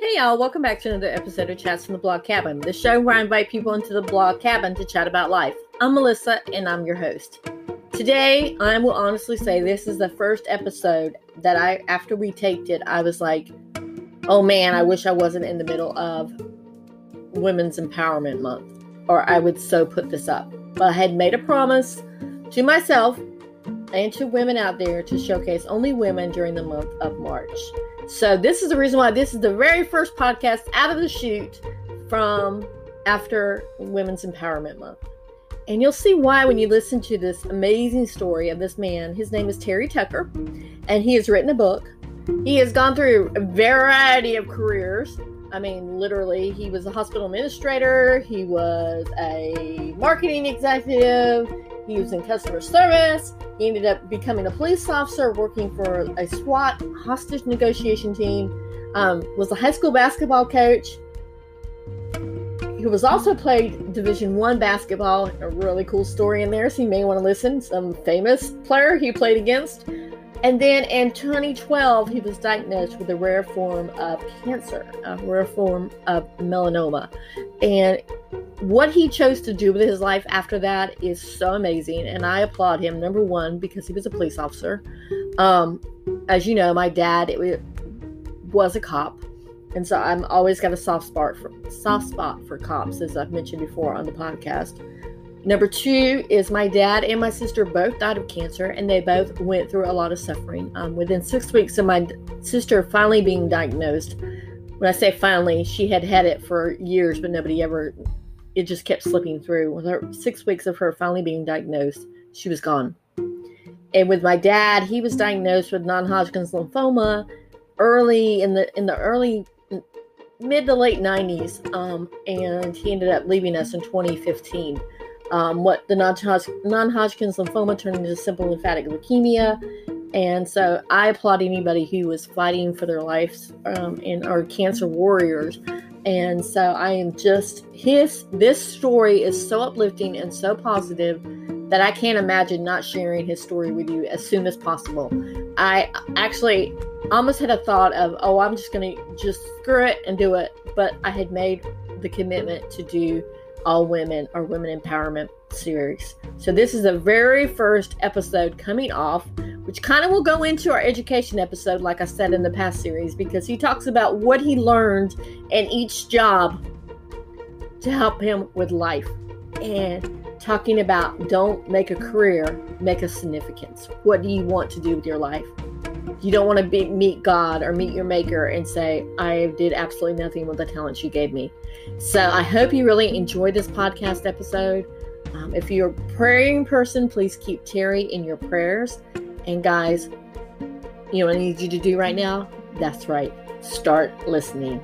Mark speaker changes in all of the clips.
Speaker 1: Hey y'all, welcome back to another episode of Chats from the Blog Cabin, the show where I invite people into the blog cabin to chat about life. I'm Melissa and I'm your host. Today, I will honestly say this is the first episode that I, after we taped it, I was like, oh man, I wish I wasn't in the middle of Women's Empowerment Month, or I would so put this up. But I had made a promise to myself and to women out there to showcase only women during the month of March. So, this is the reason why this is the very first podcast out of the chute from after Women's Empowerment Month. And you'll see why when you listen to this amazing story of this man. His name is Terry Tucker, and he has written a book. He has gone through a variety of careers. I mean, literally, he was a hospital administrator, he was a marketing executive, he was in customer service, he ended up becoming a police officer, working for a SWAT hostage negotiation team. Um, was a high school basketball coach. He was also played Division One basketball. A really cool story in there, so you may want to listen. Some famous player he played against. And then in 2012, he was diagnosed with a rare form of cancer, a rare form of melanoma. And what he chose to do with his life after that is so amazing. And I applaud him, number one, because he was a police officer. Um, as you know, my dad it, was a cop. And so I'm always got a soft spot for soft spot for cops, as I've mentioned before on the podcast. Number two is my dad and my sister both died of cancer, and they both went through a lot of suffering. Um, within six weeks of my sister finally being diagnosed, when I say finally, she had had it for years, but nobody ever, it just kept slipping through. With her six weeks of her finally being diagnosed, she was gone. And with my dad, he was diagnosed with non-Hodgkin's lymphoma early in the in the early mid to late 90s, um, and he ended up leaving us in 2015 um, what the non-Hodgkin's lymphoma turned into simple lymphatic leukemia. And so I applaud anybody who was fighting for their lives um, and are cancer warriors. And so I am just his. This story is so uplifting and so positive that I can't imagine not sharing his story with you as soon as possible. I actually almost had a thought of, oh, I'm just going to just screw it and do it. But I had made the commitment to do all women or women empowerment series. So this is the very first episode coming off, which kind of will go into our education episode, like I said in the past series, because he talks about what he learned in each job to help him with life. And talking about don't make a career, make a significance. What do you want to do with your life? You don't want to be, meet God or meet your maker and say, I did absolutely nothing with the talents you gave me. So I hope you really enjoyed this podcast episode. Um, if you're a praying person, please keep Terry in your prayers. And guys, you know what I need you to do right now? That's right. Start listening.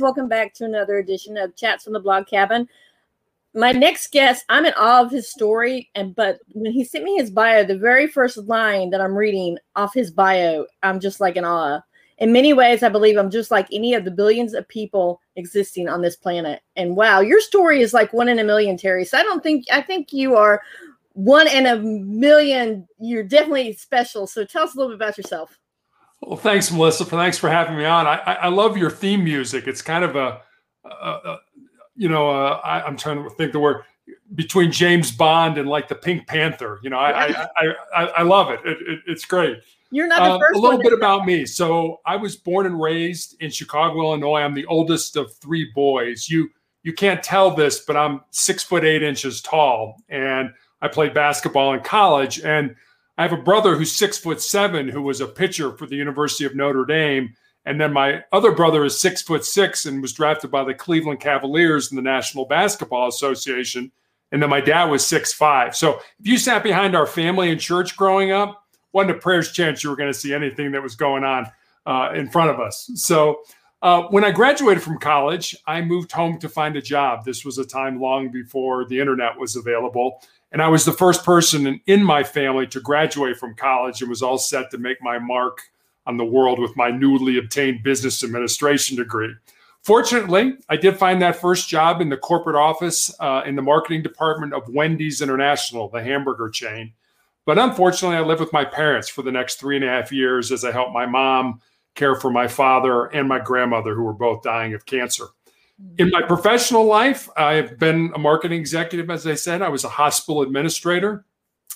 Speaker 1: Welcome back to another edition of Chats from the Blog Cabin. My next guest, I'm in awe of his story, and but when he sent me his bio, the very first line that I'm reading off his bio, I'm just like in awe. In many ways, I believe I'm just like any of the billions of people existing on this planet. And wow, your story is like one in a million, Terry. So I don't think I think you are one in a million. You're definitely special. So tell us a little bit about yourself.
Speaker 2: Well, thanks, Melissa. Thanks for having me on. I, I love your theme music. It's kind of a, a, a you know, uh, I, am trying to think the word between James Bond and like the Pink Panther. You know, I I, I, I, love it. It, it. It's great.
Speaker 1: You're not the uh.
Speaker 2: A little bit about me. So I was born and raised in Chicago, Illinois. I'm the oldest of three boys. You you can't tell this, but I'm six foot eight inches tall, and I played basketball in college and I have a brother who's six foot seven, who was a pitcher for the University of Notre Dame. And then my other brother is six foot six and was drafted by the Cleveland Cavaliers in the National Basketball Association. And then my dad was six five. So if you sat behind our family in church growing up, wasn't a prayer's chance you were going to see anything that was going on uh, in front of us. So uh, when I graduated from college, I moved home to find a job. This was a time long before the internet was available. And I was the first person in, my family to graduate from college and was all set to make my mark on the world with my newly obtained business administration degree. Fortunately, I did find that first job in the corporate office uh, in the marketing department of Wendy's International, the hamburger chain. But unfortunately, I lived with my parents for the next three and a half years as I helped my mom care for my father and my grandmother, who were both dying of cancer. In my professional life, I've been a marketing executive, as I said. I was a hospital administrator.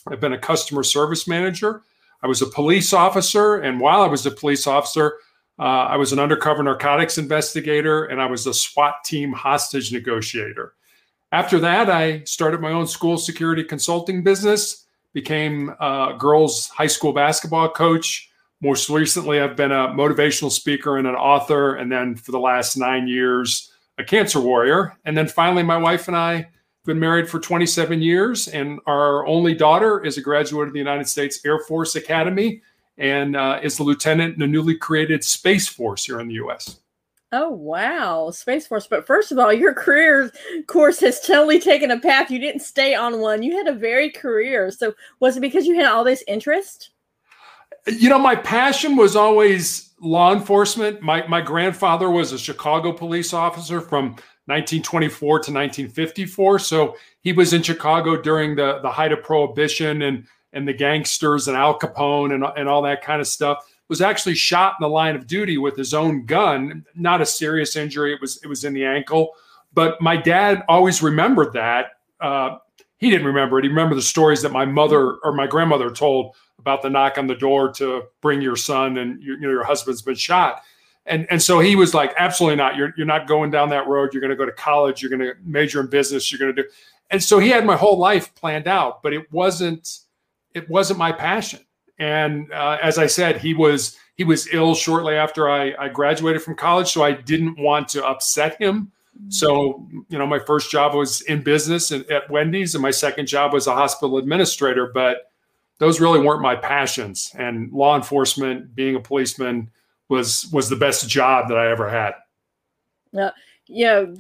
Speaker 2: I've been a customer service manager. I was a police officer. And while I was a police officer, uh, I was an undercover narcotics investigator and I was a SWAT team hostage negotiator. After that, I started my own school security consulting business, became a girls' high school basketball coach. Most recently, I've been a motivational speaker and an author. And then for the last nine years, a cancer warrior. And then finally, my wife and I been married for 27 years, and our only daughter is a graduate of the United States Air Force Academy and uh, is the lieutenant in the newly created Space Force here in the U.S.
Speaker 1: Oh wow, Space Force! But first of all, your career course has totally taken a path. You didn't stay on one. You had a varied career. So was it because you had all this interest?
Speaker 2: You know, my passion was always law enforcement. My my grandfather was a Chicago police officer from 1924 to 1954. So he was in Chicago during the the height of prohibition and and the gangsters and Al Capone and, and all that kind of stuff. Was actually shot in the line of duty with his own gun. Not a serious injury. It was it was in the ankle. But my dad always remembered that. Uh, he didn't remember it. He remembered the stories that my mother or my grandmother told about the knock on the door to bring your son and your, you know, your husband's been shot. And, and so he was like, absolutely not. You're, you're not going down that road. You're going to go to college. You're going to major in business. You're going to do. And so he had my whole life planned out, but it wasn't, it wasn't my passion. And uh, as I said, he was, he was ill shortly after I, I graduated from college. So I didn't want to upset him. So, you know, my first job was in business at Wendy's, and my second job was a hospital administrator. But those really weren't my passions. And law enforcement, being a policeman, was was the best job that I ever had.
Speaker 1: Uh, you know,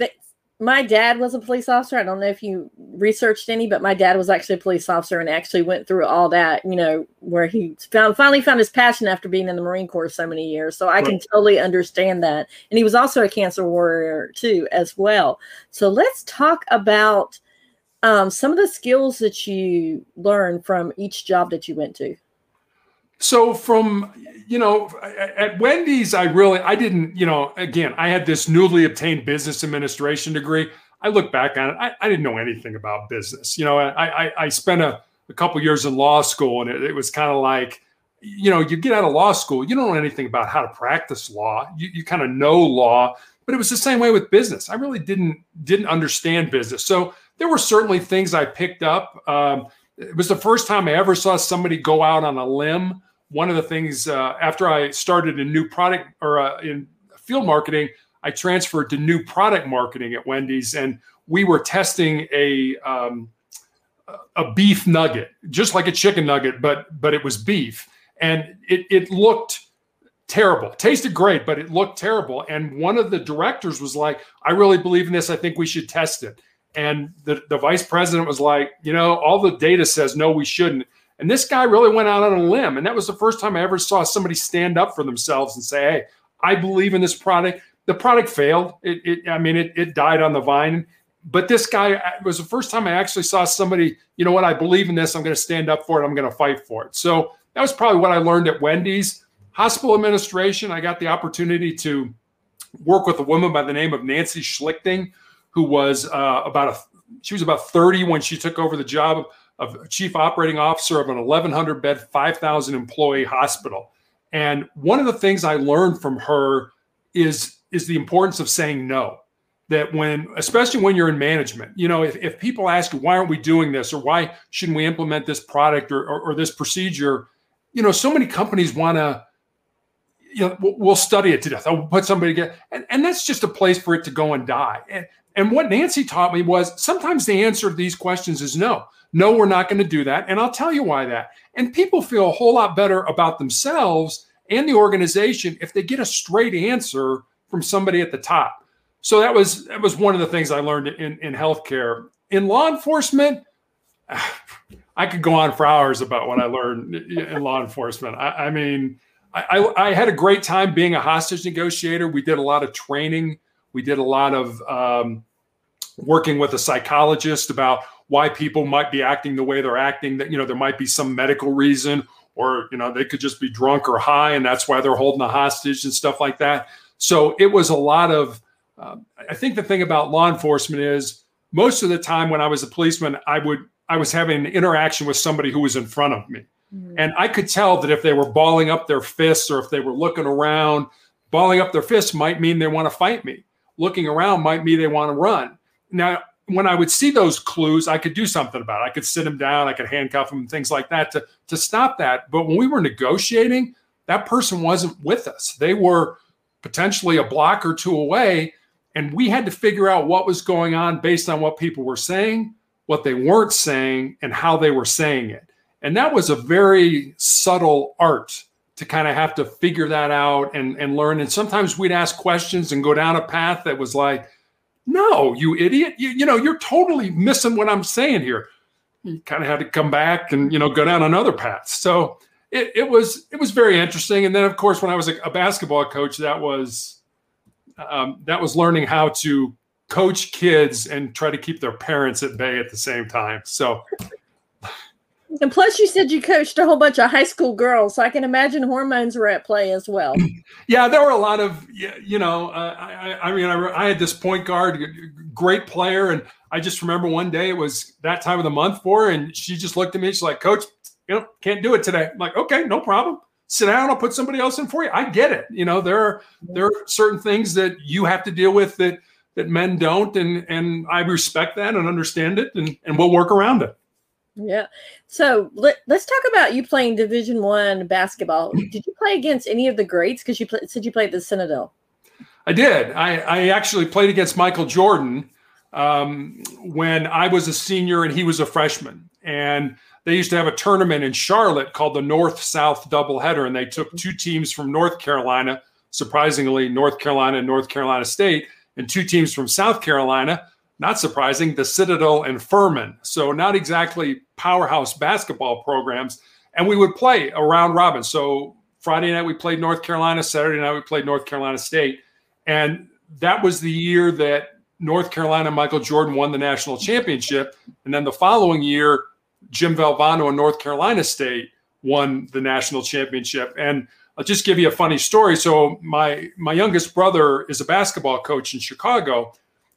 Speaker 1: my dad was a police officer. I don't know if you researched any, but my dad was actually a police officer and actually went through all that. You know, where he found finally found his passion after being in the Marine Corps so many years. So I right. can totally understand that. And he was also a cancer warrior too, as well. So let's talk about um, some of the skills that you learned from each job that you went to.
Speaker 2: So from you know at Wendy's, I really I didn't you know again I had this newly obtained business administration degree. I look back on it, I, I didn't know anything about business. You know, I I, I spent a, a couple years in law school, and it, it was kind of like you know you get out of law school, you don't know anything about how to practice law. You you kind of know law, but it was the same way with business. I really didn't didn't understand business. So there were certainly things I picked up. Um, it was the first time I ever saw somebody go out on a limb. One of the things uh, after I started in new product or uh, in field marketing, I transferred to new product marketing at Wendy's, and we were testing a um, a beef nugget, just like a chicken nugget, but but it was beef, and it it looked terrible. tasted great, but it looked terrible. And one of the directors was like, "I really believe in this. I think we should test it." And the, the vice president was like, you know, all the data says no, we shouldn't. And this guy really went out on a limb. And that was the first time I ever saw somebody stand up for themselves and say, hey, I believe in this product. The product failed. It, it I mean, it, it died on the vine. But this guy it was the first time I actually saw somebody, you know what, I believe in this. I'm going to stand up for it. I'm going to fight for it. So that was probably what I learned at Wendy's. Hospital administration, I got the opportunity to work with a woman by the name of Nancy Schlichting, who was uh, about a she was about 30 when she took over the job of chief operating officer of an 1100 bed 5000 employee hospital and one of the things i learned from her is is the importance of saying no that when, especially when you're in management, you know, if, if people ask why aren't we doing this or why shouldn't we implement this product or, or, or this procedure, you know, so many companies want to, you know, we'll study it to death. I'll put somebody together. And, and that's just a place for it to go and die. And, and what Nancy taught me was sometimes the answer to these questions is no. No, we're not going to do that. And I'll tell you why that. And people feel a whole lot better about themselves and the organization if they get a straight answer from somebody at the top. So that was that was one of the things I learned in in healthcare. In law enforcement, I could go on for hours about what I learned in law enforcement. I, I mean, I, I, had a great time being a hostage negotiator. We did a lot of training. We did a lot of um, working with a psychologist about why people might be acting the way they're acting. That you know there might be some medical reason, or you know they could just be drunk or high, and that's why they're holding a hostage and stuff like that. So it was a lot of um, I think the thing about law enforcement is most of the time when I was a policeman, I would I was having an interaction with somebody who was in front of me. Mm-hmm. And I could tell that if they were balling up their fists or if they were looking around, balling up their fists might mean they want to fight me. Looking around might mean they want to run. Now, when I would see those clues, I could do something about it. I could sit them down, I could handcuff them, things like that to, to stop that. But when we were negotiating, that person wasn't with us. They were potentially a block or two away and we had to figure out what was going on based on what people were saying, what they weren't saying, and how they were saying it. And that was a very subtle art to kind of have to figure that out and, and learn. And sometimes we'd ask questions and go down a path that was like, no, you idiot. You, you know, you're totally missing what I'm saying here. You kind of had to come back and, you know, go down another path. So it, it was it was very interesting. And then of course, when I was a, a basketball coach, that was um, that was learning how to coach kids and try to keep their parents at bay at the same time. So,
Speaker 1: and plus, you said you coached a whole bunch of high school girls, so I can imagine hormones were at play as well.
Speaker 2: yeah, there were a lot of, you know, uh, I, I, mean, I, I, had this point guard, great player, and I just remember one day it was that time of the month for her, and she just looked at me. She's like, "Coach, you know, can't do it today." I'm like, "Okay, no problem." sit down i'll put somebody else in for you i get it you know there are there are certain things that you have to deal with that that men don't and and i respect that and understand it and and we'll work around it
Speaker 1: yeah. So let, us talk about you playing division one basketball. Did you play against any of the greats? Because you play, said you played the citadel.
Speaker 2: I did. I i actually played against michael jordan um, when i was a senior and he was a freshman. And they used to have a tournament in Charlotte called the North South Doubleheader, and they took two teams from North Carolina, surprisingly, North Carolina and North Carolina State, and two teams from South Carolina, not surprising, the Citadel and Furman. So, not exactly powerhouse basketball programs. And we would play a round robin. So, Friday night we played North Carolina, Saturday night we played North Carolina State. And that was the year that North Carolina Michael Jordan won the national championship. And then the following year, Jim Valvano and North Carolina State won the national championship. And I'll just give you a funny story. So my my youngest brother is a basketball coach in Chicago.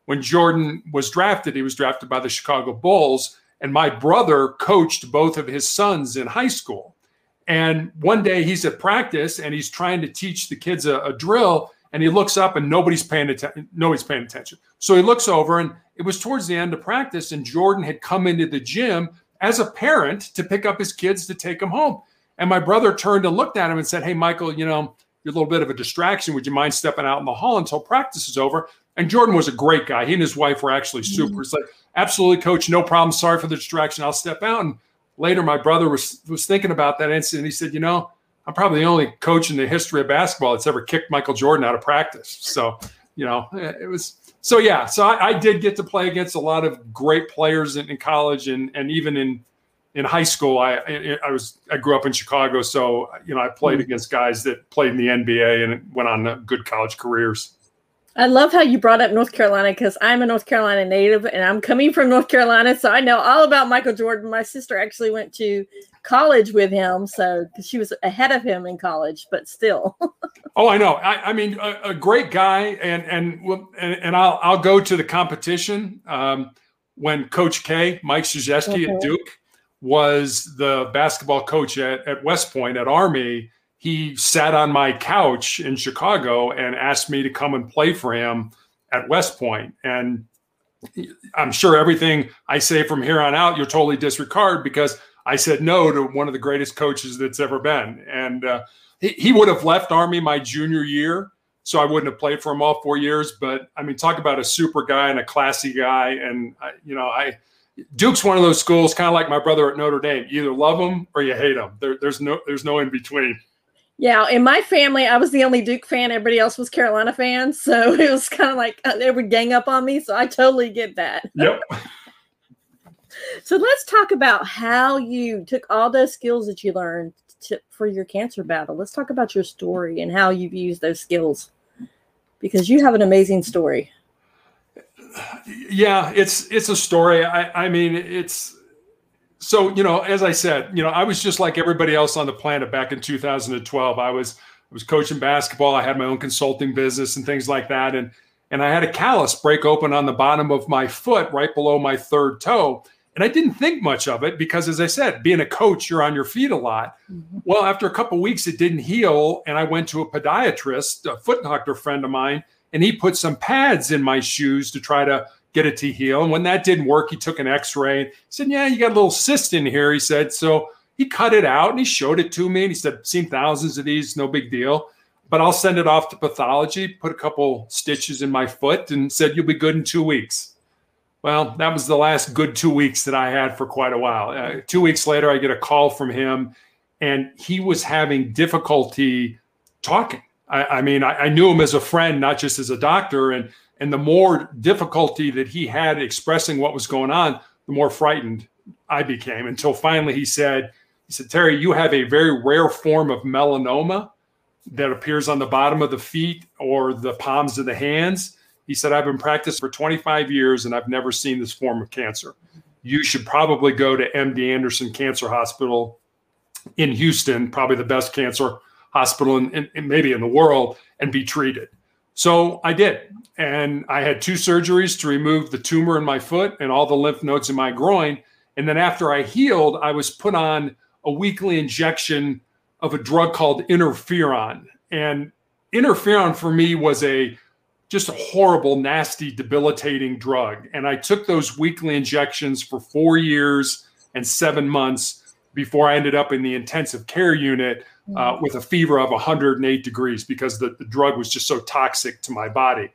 Speaker 2: When Jordan was drafted, he was drafted by the Chicago Bulls, and my brother coached both of his sons in high school. And one day he's at practice and he's trying to teach the kids a, a drill, and he looks up and nobody's paying attention. Nobody's paying attention. So he looks over, and it was towards the end of practice, and Jordan had come into the gym as a parent to pick up his kids to take them home. And my brother turned and looked at him and said, Hey, Michael, you know, you're a little bit of a distraction. Would you mind stepping out in the hall until practice is over? And Jordan was a great guy. He and his wife were actually super. Mm-hmm. It's like, absolutely, coach, no problem. Sorry for the distraction. I'll step out. And later, my brother was was thinking about that incident. He said, you know, I'm probably the only coach in the history of basketball that's ever kicked Michael Jordan out of practice. So, you know, it was so yeah, so I, I, did get to play against a lot of great players in, in college and and even in in high school. I I was I grew up in Chicago, so you know I played mm-hmm. against guys that played in the NBA and went on good college careers.
Speaker 1: I love how you brought up North Carolina because I'm a North Carolina native and I'm coming from North Carolina, so I know all about Michael Jordan. My sister actually went to college with him, so she was ahead of him in college, but still.
Speaker 2: oh, I know. I, I mean, a, a, great guy, and and and, and I'll I'll go to the competition um, when Coach K, Mike Krzyzewski okay. at Duke, was the basketball coach at, at West Point at Army he sat on my couch in Chicago and asked me to come and play for him at West Point. And I'm sure everything I say from here on out, you'll totally disregard because I said no to one of the greatest coaches that's ever been. And uh, he, he would have left Army my junior year. So I wouldn't have played for him all four years. But I mean, talk about a super guy and a classy guy. And, I, you know, I, Duke's one of those schools, kind of like my brother at Notre Dame. You either love them or you hate them. There, there's no, there's no in between.
Speaker 1: Yeah, in my family, I was the only Duke fan. Everybody else was Carolina fans, so it was kind of like uh, they would gang up on me. So I totally get that.
Speaker 2: Yep.
Speaker 1: so let's talk about how you took all those skills that you learned to, for your cancer battle. Let's talk about your story and how you've used those skills, because you have an amazing story.
Speaker 2: Yeah, it's it's a story. I I mean, it's so you know as i said you know i was just like everybody else on the planet back in 2012 i was i was coaching basketball. I had my own consulting business and things like that. And and i had a callus break open on the bottom of my foot right below my third toe. And i didn't think much of it because as i said being a coach you're on your feet a lot. Mm-hmm. well after a couple weeks it didn't heal. And i went to a podiatrist a foot doctor friend of mine and he put some pads in my shoes to try to get it to heal. And when that didn't work, he took an x-ray. He said, yeah, you got a little cyst in here. He said, so he cut it out and he showed it to me. And he said, seen thousands of these, no big deal. But I'll send it off to pathology, put a couple stitches in my foot and said, you'll be good in two weeks. Well, that was the last good two weeks that I had for quite a while. Uh, two weeks later, I get a call from him and he was having difficulty talking. I, I mean, I, I knew him as a friend, not just as a doctor. And and the more difficulty that he had expressing what was going on, the more frightened I became until finally he said, he said, Terry, you have a very rare form of melanoma that appears on the bottom of the feet or the palms of the hands. He said, I've been practicing for 25 years and I've never seen this form of cancer. You should probably go to MD Anderson Cancer Hospital in Houston, probably the best cancer hospital in maybe in the world, and be treated. So I did. And I had two surgeries to remove the tumor in my foot and all the lymph nodes in my groin. And then after I healed, I was put on a weekly injection of a drug called interferon. And interferon for me was a just a horrible, nasty, debilitating drug. And I took those weekly injections for four years and seven months before I ended up in the intensive care unit uh, mm. with a fever of 108 degrees because the, the drug was just so toxic to my body.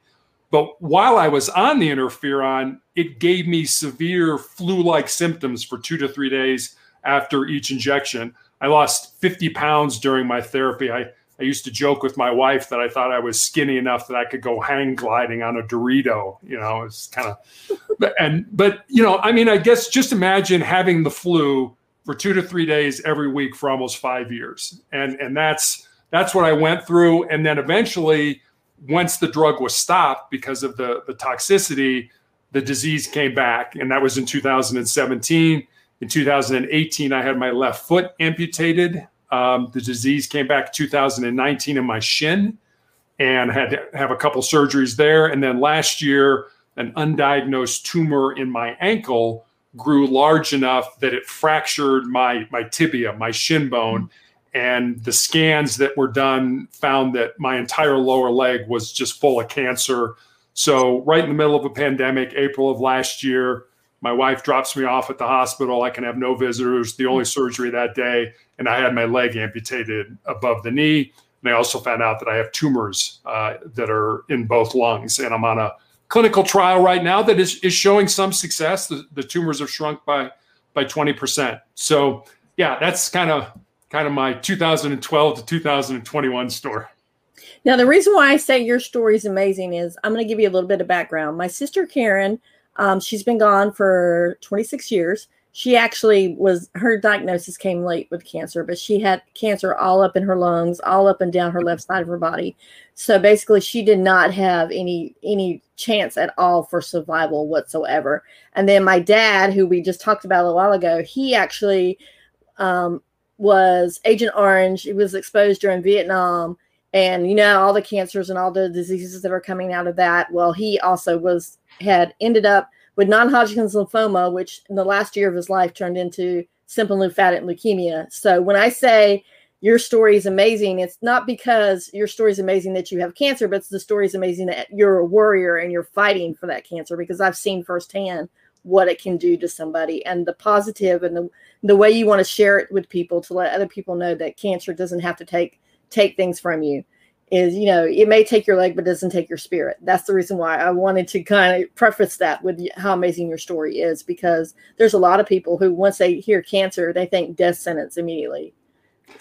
Speaker 2: But while I was on the interferon, it gave me severe flu like symptoms for two to three days after each injection. I lost 50 pounds during my therapy. I, I used to joke with my wife that I thought I was skinny enough that I could go hang gliding on a Dorito. You know, it's kind of, and, but, you know, I mean, I guess just imagine having the flu for two to three days every week for almost five years. And, and that's, that's what I went through. And then eventually, once the drug was stopped because of the, the toxicity, the disease came back. And that was in 2017. In 2018, I had my left foot amputated. Um, the disease came back 2019 in my shin and had to have a couple surgeries there. And then last year, an undiagnosed tumor in my ankle grew large enough that it fractured my my tibia, my shin bone. Mm-hmm and the scans that were done found that my entire lower leg was just full of cancer. So, right in the middle of a pandemic, April of last year, my wife drops me off at the hospital. I can have no visitors, the only surgery that day. And I had my leg amputated above the knee. And I also found out that I have tumors uh, that are in both lungs. And I'm on a clinical trial right now that is, is showing some success. The, the tumors have shrunk by, by 20%. So, yeah, that's kind of kind of my 2012 to 2021 story.
Speaker 1: Now, the reason why I say your story is amazing is I'm going to give you a little bit of background. My sister Karen, um, she's been gone for 26 years. She actually was, her diagnosis came late with cancer, but she had cancer all up in her lungs, all up and down her left side of her body. So basically, she did not have any any chance at all for survival whatsoever. And then my dad, who we just talked about a while ago, he actually um, was Agent Orange. He was exposed during Vietnam, and you know all the cancers and all the diseases that are coming out of that. Well, he also was had ended up with non-Hodgkin's lymphoma, which in the last year of his life turned into simple lymphatic leukemia. So when I say your story is amazing. It's not because your story is amazing that you have cancer, but the story is amazing that you're a warrior and you're fighting for that cancer because I've seen firsthand what it can do to somebody and the positive and the the way you want to share it with people to let other people know that cancer doesn't have to take take things from you is you know it may take your leg but doesn't take your spirit that's the reason why i wanted to kind of preface that with how amazing your story is because there's a lot of people who once they hear cancer they think death sentence immediately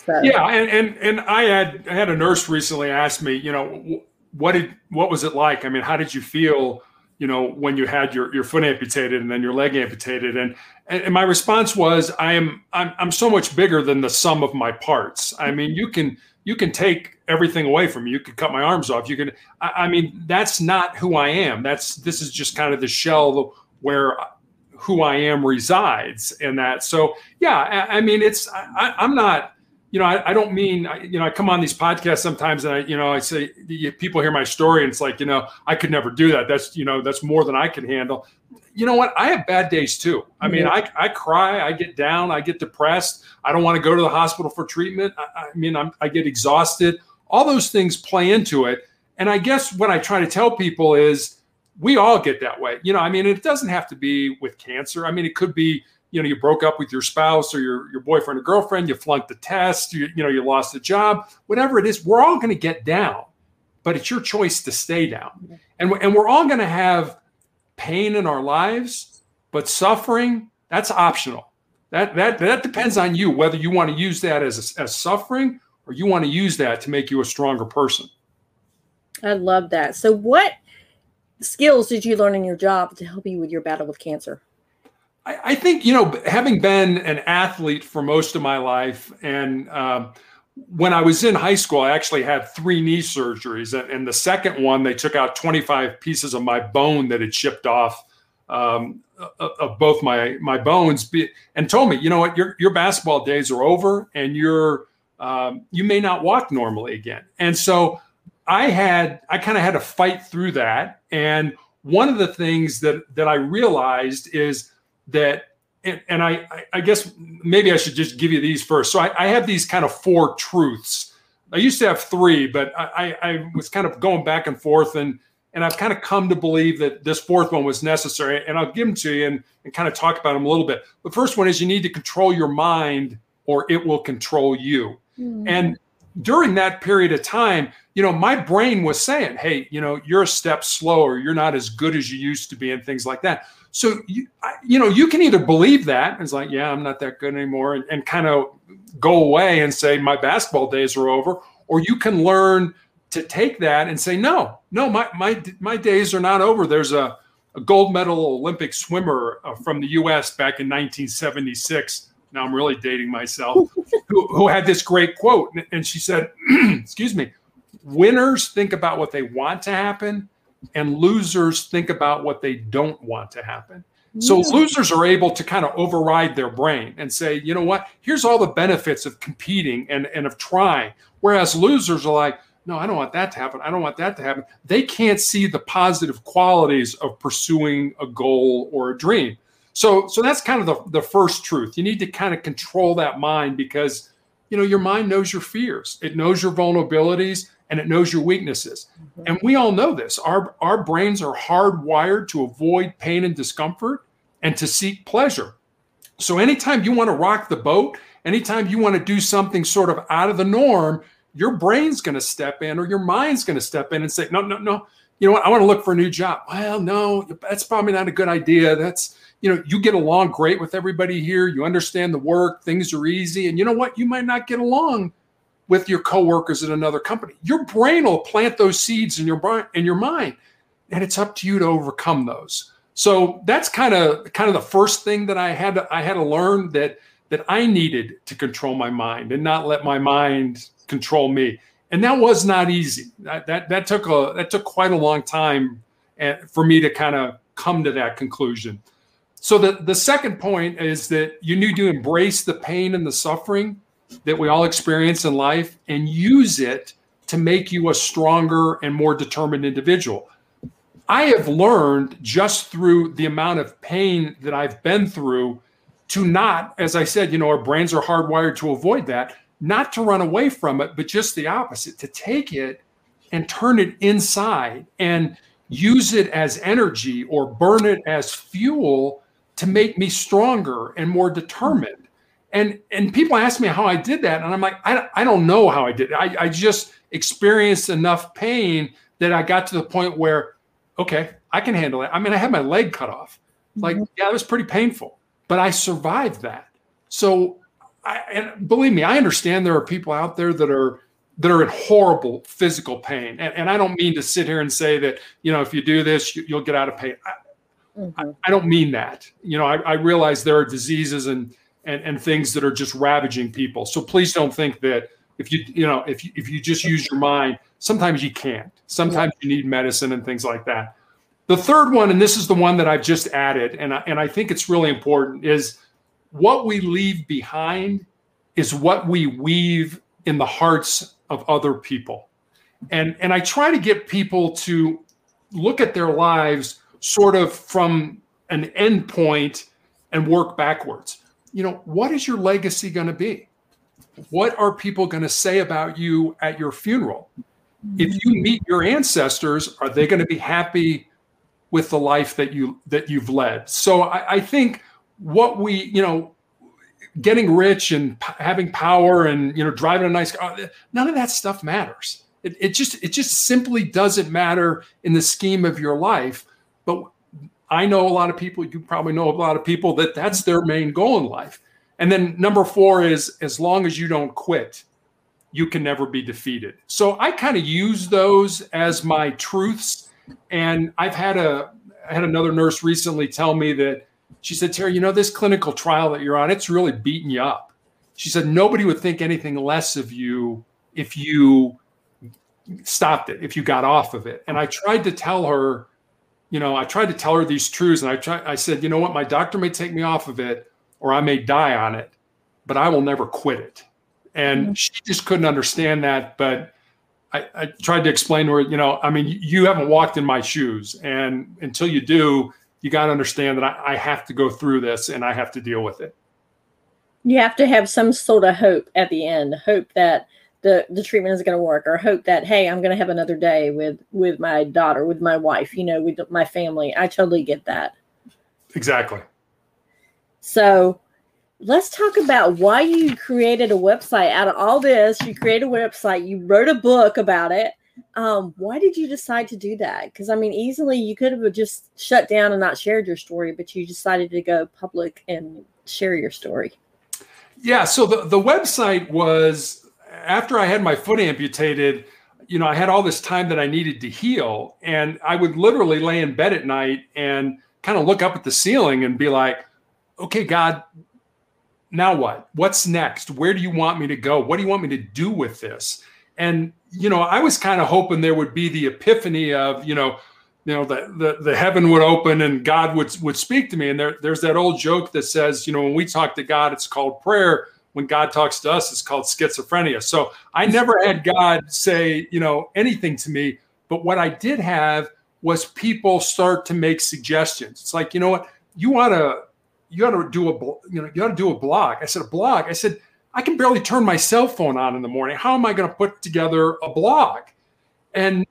Speaker 2: so. yeah and, and and i had i had a nurse recently ask me you know what did what was it like i mean how did you feel you know when you had your your foot amputated and then your leg amputated and and, my response was i am I'm, I'm so much bigger than the sum of my parts i mm-hmm. mean you can you can take everything away from me. You could cut my arms off. You could. I, I, mean, that's not who I am. That's this is just kind of the shell where who I am resides in that. So yeah, I, I mean, it's I, am not. You know, I, I don't mean you know I come on these podcasts sometimes and I you know I say people hear my story and it's like you know I could never do that. That's you know that's more than I can handle you know what? I have bad days too. I mean, I, I cry, I get down, I get depressed. I don't want to go to the hospital for treatment. I, I mean, I'm, I get exhausted. All those things play into it. And I guess what I try to tell people is we all get that way. You know, I mean, it doesn't have to be with cancer. I mean, it could be, you know, you broke up with your spouse or your, your boyfriend or girlfriend, you flunked the test, you, you know, you lost a job, whatever it is, we're all going to get down, but it's your choice to stay down. And, and we're all going to have pain in our lives, but suffering, that's optional. That that that depends on you whether you want to use that as as suffering or you want to use that to make you a stronger person.
Speaker 1: I love that. So what skills did you learn in your job to help you with your battle with cancer?
Speaker 2: I, I think you know, having been an athlete for most of my life, and um, when I was in high school, I actually had three knee surgeries, and, and, the second one they took out 25 pieces of my bone that had chipped off um, of both my my bones, and told me, you know what, your your basketball days are over, and you're um, you may not walk normally again. And so I had I kind of had to fight through that, and one of the things that that I realized is that and, and I, I guess maybe I should just give you these first. So I, I have these kind of four truths. I used to have three, but I, I was kind of going back and forth, and and I've kind of come to believe that this fourth one was necessary. And I'll give them to you and, and kind of talk about them a little bit. The first one is you need to control your mind, or it will control you. Mm. And during that period of time, you know, my brain was saying, "Hey, you know, you're a step slower. You're not as good as you used to be, and things like that." So you, you know, you can either believe that it's like, yeah, I'm not that good anymore, and, and kind of go away and say my basketball days are over, or you can learn to take that and say, no, no, my my my days are not over. There's a, a gold medal Olympic swimmer uh, from the U.S. back in 1976. Now I'm really dating myself, who, who had this great quote, and she said, "Excuse me, winners think about what they want to happen." And losers think about what they don't want to happen. So losers are able to kind of override their brain and say, you know what, here's all the benefits of competing and, and of trying. Whereas losers are like, no, I don't want that to happen. I don't want that to happen. They can't see the positive qualities of pursuing a goal or a dream. So, so that's kind of the, the first truth. You need to kind of control that mind because, you know, your mind knows your fears. It knows your vulnerabilities and it knows your weaknesses. Mm-hmm. And we all know this. Our, our brains are hardwired to avoid pain and discomfort and to seek pleasure. So anytime you want to rock the boat, anytime you want to do something sort of out of the norm, your brain's going to step in or your mind's going to step in and say, no, no, no. You know what? I want to look for a new job. Well, no, that's probably not a good idea. That's, you know, you get along great with everybody here. You understand the work, things are easy. And you know what? You might not get along with your coworkers at another company. Your brain will plant those seeds in your brain in your mind, and it's up to you to overcome those. So that's kind of kind of the first thing that I had to, I had to learn that that I needed to control my mind and not let my mind control me. And that was not easy. That that, that took a that took quite a long time eh, for me to kind of come to that conclusion. So the, the second point is that you need to embrace the pain and the suffering that we all experience in life and use it to make you a stronger and more determined individual. I have learned just through the amount of pain that I've been through to not, as I said, you know, our brains are hardwired to avoid that, not to run away from it, but just the opposite, to take it and turn it inside and use it as energy or burn it as fuel to make me stronger and more determined. And and people ask me how I did that, and I'm like, I, I don't know how I did it. I, I just experienced enough pain that I got to the point where, okay, I can handle it. I mean, I had my leg cut off. Like, mm-hmm. yeah, it was pretty painful, but I survived that. So, I, and believe me, I understand there are people out there that are that are in horrible physical pain. And, and I don't mean to sit here and say that, you know, if you do this, you, will get out of pain. I, mm-hmm. I, I, don't mean that. You know, I, I realize there are diseases and, and, and things that are just ravaging people. So please don't think that if you, you know, if you, if you just use your mind, sometimes you can't. Sometimes you need medicine and things like that. The third one, and this is the one that I've just added, and I, and I think it's really important, is what we leave behind is what we weave in the hearts of other people. And, and I try to get people to look at their lives sort of from an end point and work backwards. You know, what is your legacy going to be? What are people going to say about you at your funeral? If you mm-hmm. meet your ancestors, are they going to be happy with the life that you that you've led? So I, I think what we, you know, getting rich and having power and you know driving a nice car none of that stuff matters it, it just it just simply doesn't matter in the scheme of your life but i know a lot of people you probably know a lot of people that that's their main goal in life and then number four is as long as you don't quit you can never be defeated so i kind of use those as my truths and i've had a I had another nurse recently tell me that she said, Terry, you know, this clinical trial that you're on, it's really beating you up. She said, nobody would think anything less of you if you stopped it, if you got off of it. And I tried to tell her, you know, I tried to tell her these truths. And I tried, I said, you know what, my doctor may take me off of it or I may die on it, but I will never quit it. And mm-hmm. she just couldn't understand that. But I, I tried to explain to her, you know, I mean, you haven't walked in my shoes. And until you do, you got to understand that I, I have to go through this and I have to deal with it.
Speaker 1: You have to have some sort of hope at the end, hope that the the treatment is going to work or hope that hey i'm going to have another day with with my daughter with my wife you know with my family i totally get that
Speaker 2: exactly
Speaker 1: so let's talk about why you created a website out of all this you created a website you wrote a book about it um, why did you decide to do that? Because I mean, easily you could have just shut down and not shared your story, but you decided to go public and share your story.
Speaker 2: Yeah. So the, the website was after I had my foot amputated, you know, I had all this time that I needed to heal. And I would literally lay in bed at night and kind of look up at the ceiling and be like, okay, God, now what? What's next? Where do you want me to go? What do you want me to do with this? And you know, I was kind of hoping there would be the epiphany of, you know, you know, the, the, the heaven would open and God would, would speak to me. And there, there's that old joke that says, you know, when we talk to God, it's called prayer. When God talks to us, it's called schizophrenia. So I never had God say, you know, anything to me. But what I did have was people start to make suggestions. It's like, you know what, you want to, you ought to do a, you know, you ought to do a blog. I said, a blog. I said, I can barely turn my cell phone on in the morning. How am I going to put together a blog? And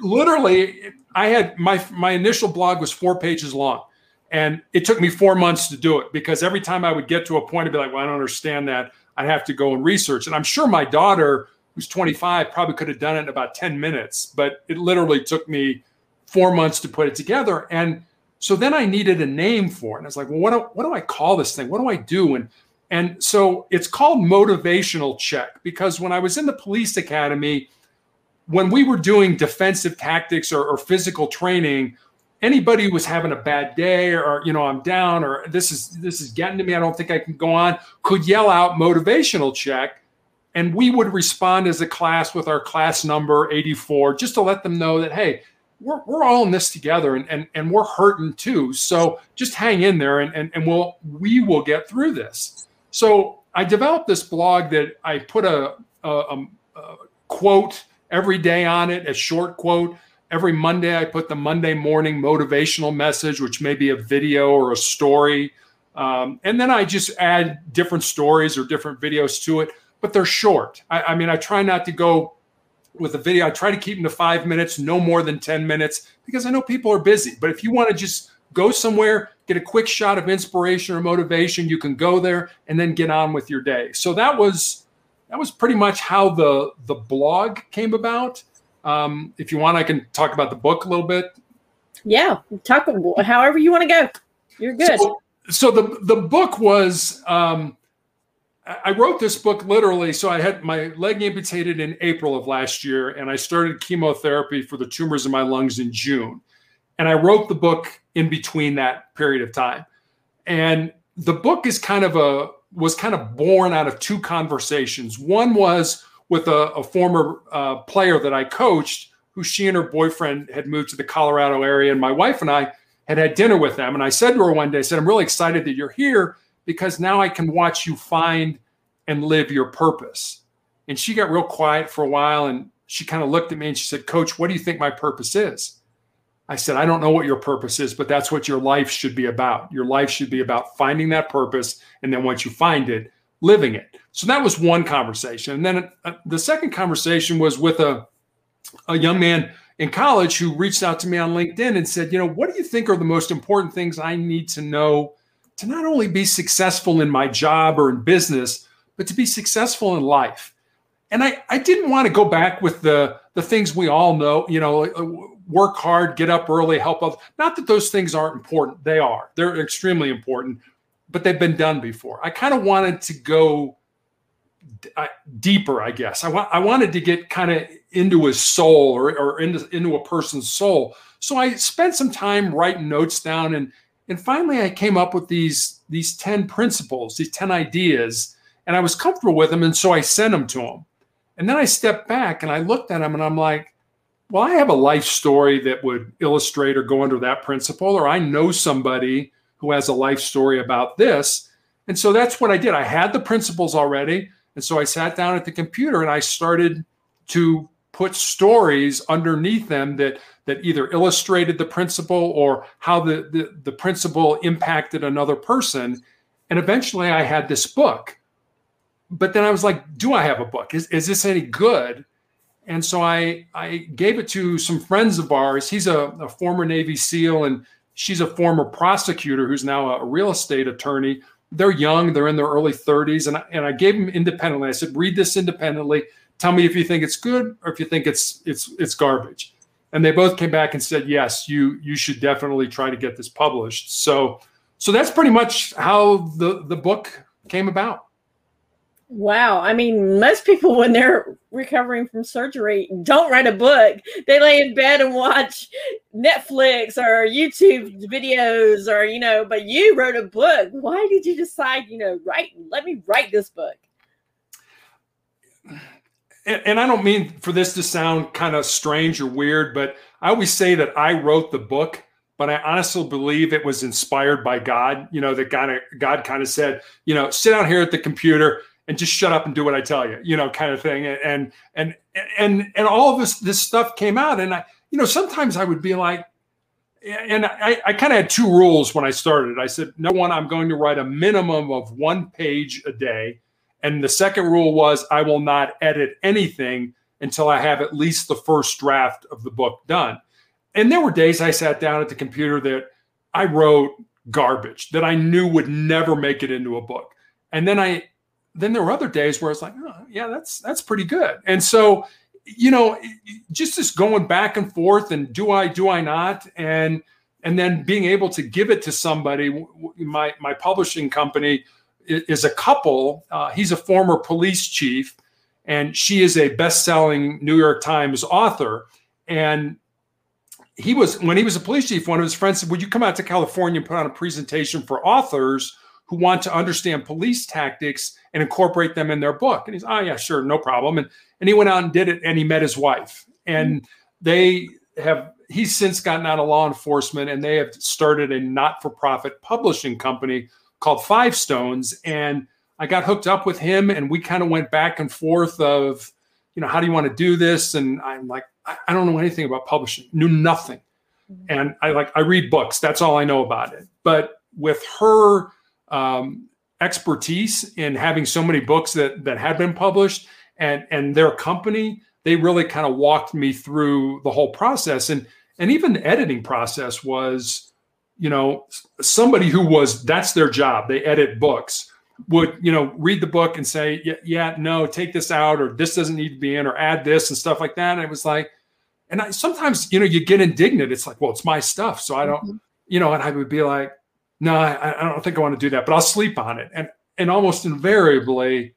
Speaker 2: literally, I had my my initial blog was four pages long, and it took me four months to do it because every time I would get to a point, I'd be like, "Well, I don't understand that." I'd have to go and research. And I'm sure my daughter, who's 25, probably could have done it in about 10 minutes, but it literally took me four months to put it together. And so then I needed a name for it. And I was like, well, what do, what do I call this thing? What do I do? And and so it's called motivational check because when I was in the police academy, when we were doing defensive tactics or, or, physical training, anybody who was having a bad day or you know I'm down or this is this is getting to me, I don't think I can go on, could yell out motivational check, and we would respond as a class with our class number 84 just to let them know that hey, we're, we're all in this together and, and, and we're hurting too. So just hang in there and, and, and we'll we will get through this. So I developed this blog that I put a, a, a, a quote every day on it, a short quote. Every Monday, I put the Monday morning motivational message, which may be a video or a story. Um, and then I just add different stories or different videos to it. but they're short. I, I mean, I try not to go with a video. I try to keep them to five minutes, no more than 10 minutes, because I know people are busy. But if you want to just go somewhere, get a quick shot of inspiration or motivation, you can go there and then get on with your day. So that was that was pretty much how the the blog came about. Um, if you want, I can talk about the book a little bit.
Speaker 1: Yeah, talk however you want to go. You're good.
Speaker 2: So, so the the book was um, I wrote this book literally. So I had my leg amputated in April of last year, and I started chemotherapy for the tumors in my lungs in June. And I wrote the book in between that period of time. And the book is kind of a was kind of born out of two conversations. One was with a, a former uh, player that I coached, who she and her boyfriend had moved to the Colorado area, and my wife and I had had dinner with them. And I said to her one day, I said, "I'm really excited that you're here because now I can watch you find and live your purpose." And she got real quiet for a while, and she kind of looked at me and she said, "Coach, what do you think my purpose is?" I said, I don't know what your purpose is, but that's what your life should be about. Your life should be about finding that purpose. And then once you find it, living it. So that was one conversation. And then uh, the second conversation was with a, a young man in college who reached out to me on LinkedIn and said, You know, what do you think are the most important things I need to know to not only be successful in my job or in business, but to be successful in life? And I, I didn't want to go back with the, the things we all know, you know, work hard, get up early, help others. Not that those things aren't important. They are. They're extremely important, but they've been done before. I kind of wanted to go uh, deeper, I guess. I, wa- I wanted to get kind of into his soul or, or into, into a person's soul. So I spent some time writing notes down and and finally I came up with these these 10 principles, these 10 ideas, and I was comfortable with them. And so I sent them to him. And then I stepped back and I looked at them and I'm like, well, I have a life story that would illustrate or go under that principle, or I know somebody who has a life story about this. And so that's what I did. I had the principles already. And so I sat down at the computer and I started to put stories underneath them that that either illustrated the principle or how the, the, the principle impacted another person. And eventually I had this book. But then I was like, do I have a book? Is, is this any good? And so I, I gave it to some friends of ours. He's a, a former Navy SEAL, and she's a former prosecutor who's now a real estate attorney. They're young, they're in their early 30s. And I, and I gave them independently. I said, read this independently. Tell me if you think it's good or if you think it's it's it's garbage. And they both came back and said, yes, you you should definitely try to get this published. So so that's pretty much how the the book came about.
Speaker 1: Wow. I mean, most people, when they're recovering from surgery, don't write a book. They lay in bed and watch Netflix or YouTube videos or, you know, but you wrote a book. Why did you decide, you know, write, let me write this book?
Speaker 2: And, and I don't mean for this to sound kind of strange or weird, but I always say that I wrote the book but I honestly believe it was inspired by God. You know, that God, God kind of said, you know, sit out here at the computer and just shut up and do what I tell you, you know, kind of thing. And and and and all this this stuff came out, and I, you know, sometimes I would be like, and I, I kind of had two rules when I started. I said, no one, I'm going to write a minimum of one page a day, and the second rule was I will not edit anything until I have at least the first draft of the book done. And there were days I sat down at the computer that I wrote garbage that I knew would never make it into a book. And then I then there were other days where it's like, oh, yeah, that's that's pretty good. And so, you know, just this going back and forth, and do I, do I not, and and then being able to give it to somebody. My my publishing company is a couple. Uh, he's a former police chief, and she is a best-selling New York Times author. And he was when he was a police chief. One of his friends said, "Would you come out to California and put on a presentation for authors?" Who want to understand police tactics and incorporate them in their book. And he's, oh yeah, sure, no problem. And and he went out and did it, and he met his wife, and they have. He's since gotten out of law enforcement, and they have started a not-for-profit publishing company called Five Stones. And I got hooked up with him, and we kind of went back and forth of, you know, how do you want to do this? And I'm like, I, I don't know anything about publishing, knew nothing. Mm-hmm. And I like I read books. That's all I know about it. But with her um, expertise in having so many books that that had been published. And and their company they really kind of walked me through the whole process. And and even the editing process was you know somebody who was that's their job. They edit books. Would you know read the book and say yeah, yeah no take this out or this doesn't need to be in or add this and stuff like that. And it was like and I, sometimes you know you get indignant. It's like well it's my stuff so i don't mm-hmm. you know and i would be like no I, I don't think i want to do that but i'll sleep on it. And and almost invariably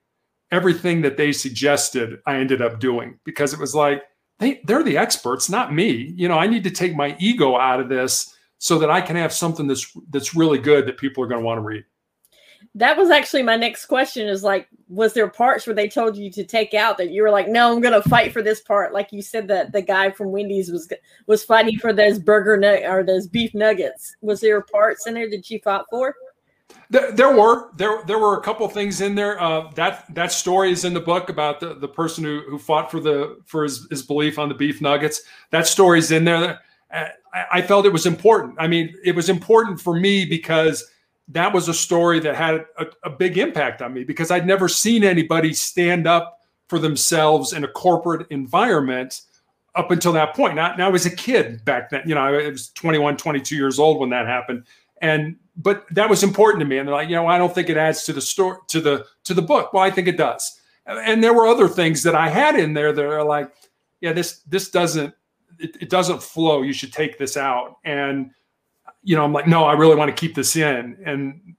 Speaker 2: everything that they suggested i ended up doing because it was like they they're the experts not me. You know i need to take my ego out of this so that i can have something that's that's really good that people are going to want to read
Speaker 1: that was actually my next question is like was there parts where they told you to take out that you were like no i'm gonna fight for this part like you said that the guy from wendy's was was fighting for those burger nut or those beef nuggets. Was there parts in there that you fought for?
Speaker 2: There, there were there there were a couple things in there uh, that that story is in the book about the, the person who, who fought for the for his, his belief on the beef nuggets. That story's in there. Uh, I, I felt it was important. I mean it was important for me because that was a story that had a, a, big impact on me because I'd never seen anybody stand up for themselves in a corporate environment up until that point. Now, now I was a kid back then, you know, I was 21, 22 years old when that happened. And, but that was important to me. And they're like, you know, I don't think it adds to the story, to the, to the book. Well, I think it does. And there were other things that I had in there that are like, yeah, this, this doesn't, it, it doesn't flow. You should take this out. And, you know, I'm like, no, I really want to keep this in. And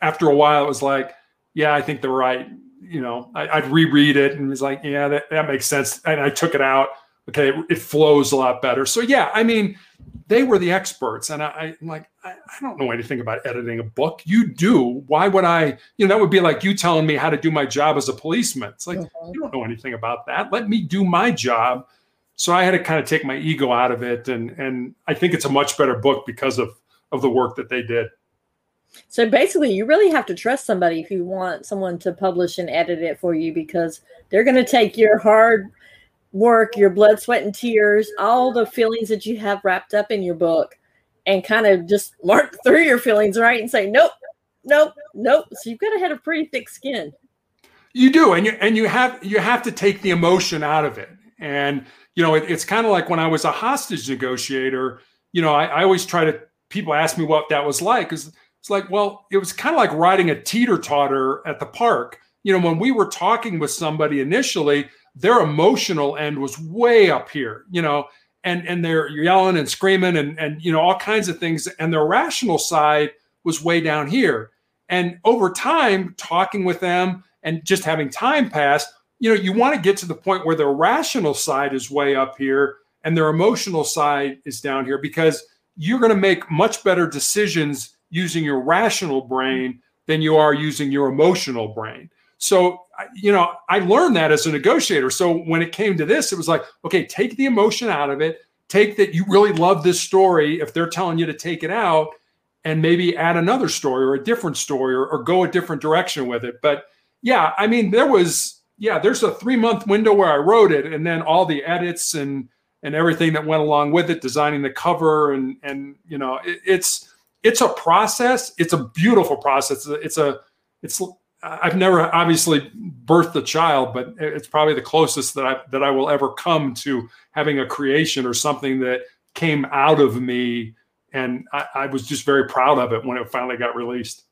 Speaker 2: after a while, it was like, yeah, I think they're right. You know, I, would reread it and was like, yeah, that, that makes sense. And I took it out. Okay, it, it flows a lot better. So yeah, I mean, they were the experts, and I, am like, I, I, don't know anything about editing a book. You do. Why would I? You know, that would be like you telling me how to do my job as a policeman. It's like mm-hmm. you don't know anything about that. Let me do my job so I had to kind of take my ego out of it, and and I think it's a much better book because of of the work that they did.
Speaker 1: So basically, you really have to trust somebody if you want someone to publish and edit it for you because they're going to take your hard work, your blood, sweat, and tears, all the feelings that you have wrapped up in your book, and kind of just mark through your feelings, right? And say, nope, nope, nope. So you've got to have a pretty thick skin.
Speaker 2: You do, and you and you have you have to take the emotion out of it, and you know, it, it's kind of like when I was a hostage negotiator. You know, I, I always try to. People ask me what that was like. Because it's like, well, it was kind of like riding a teeter totter at the park. You know, when we were talking with somebody initially, their emotional end was way up here. You know, and and they're yelling and screaming and and you know all kinds of things, and their rational side was way down here. And over time, talking with them and just having time pass, you know, you want to get to the point where their rational side is way up here and their emotional side is down here because you're going to make much better decisions using your rational brain than you are using your emotional brain. So, you know, I learned that as a negotiator. So when it came to this, it was like, okay, take the emotion out of it. Take that you really love this story if they're telling you to take it out and maybe add another story or a different story or, or go a different direction with it. But yeah, I mean, there was yeah, there's a three month window where I wrote it, and then all the edits and and everything that went along with it, designing the cover, and and you know, it, it's it's a process. It's a beautiful process. It's a it's I've never obviously birthed a child, but it's probably the closest that I that I will ever come to having a creation or something that came out of me, and I, I was just very proud of it when it finally got released.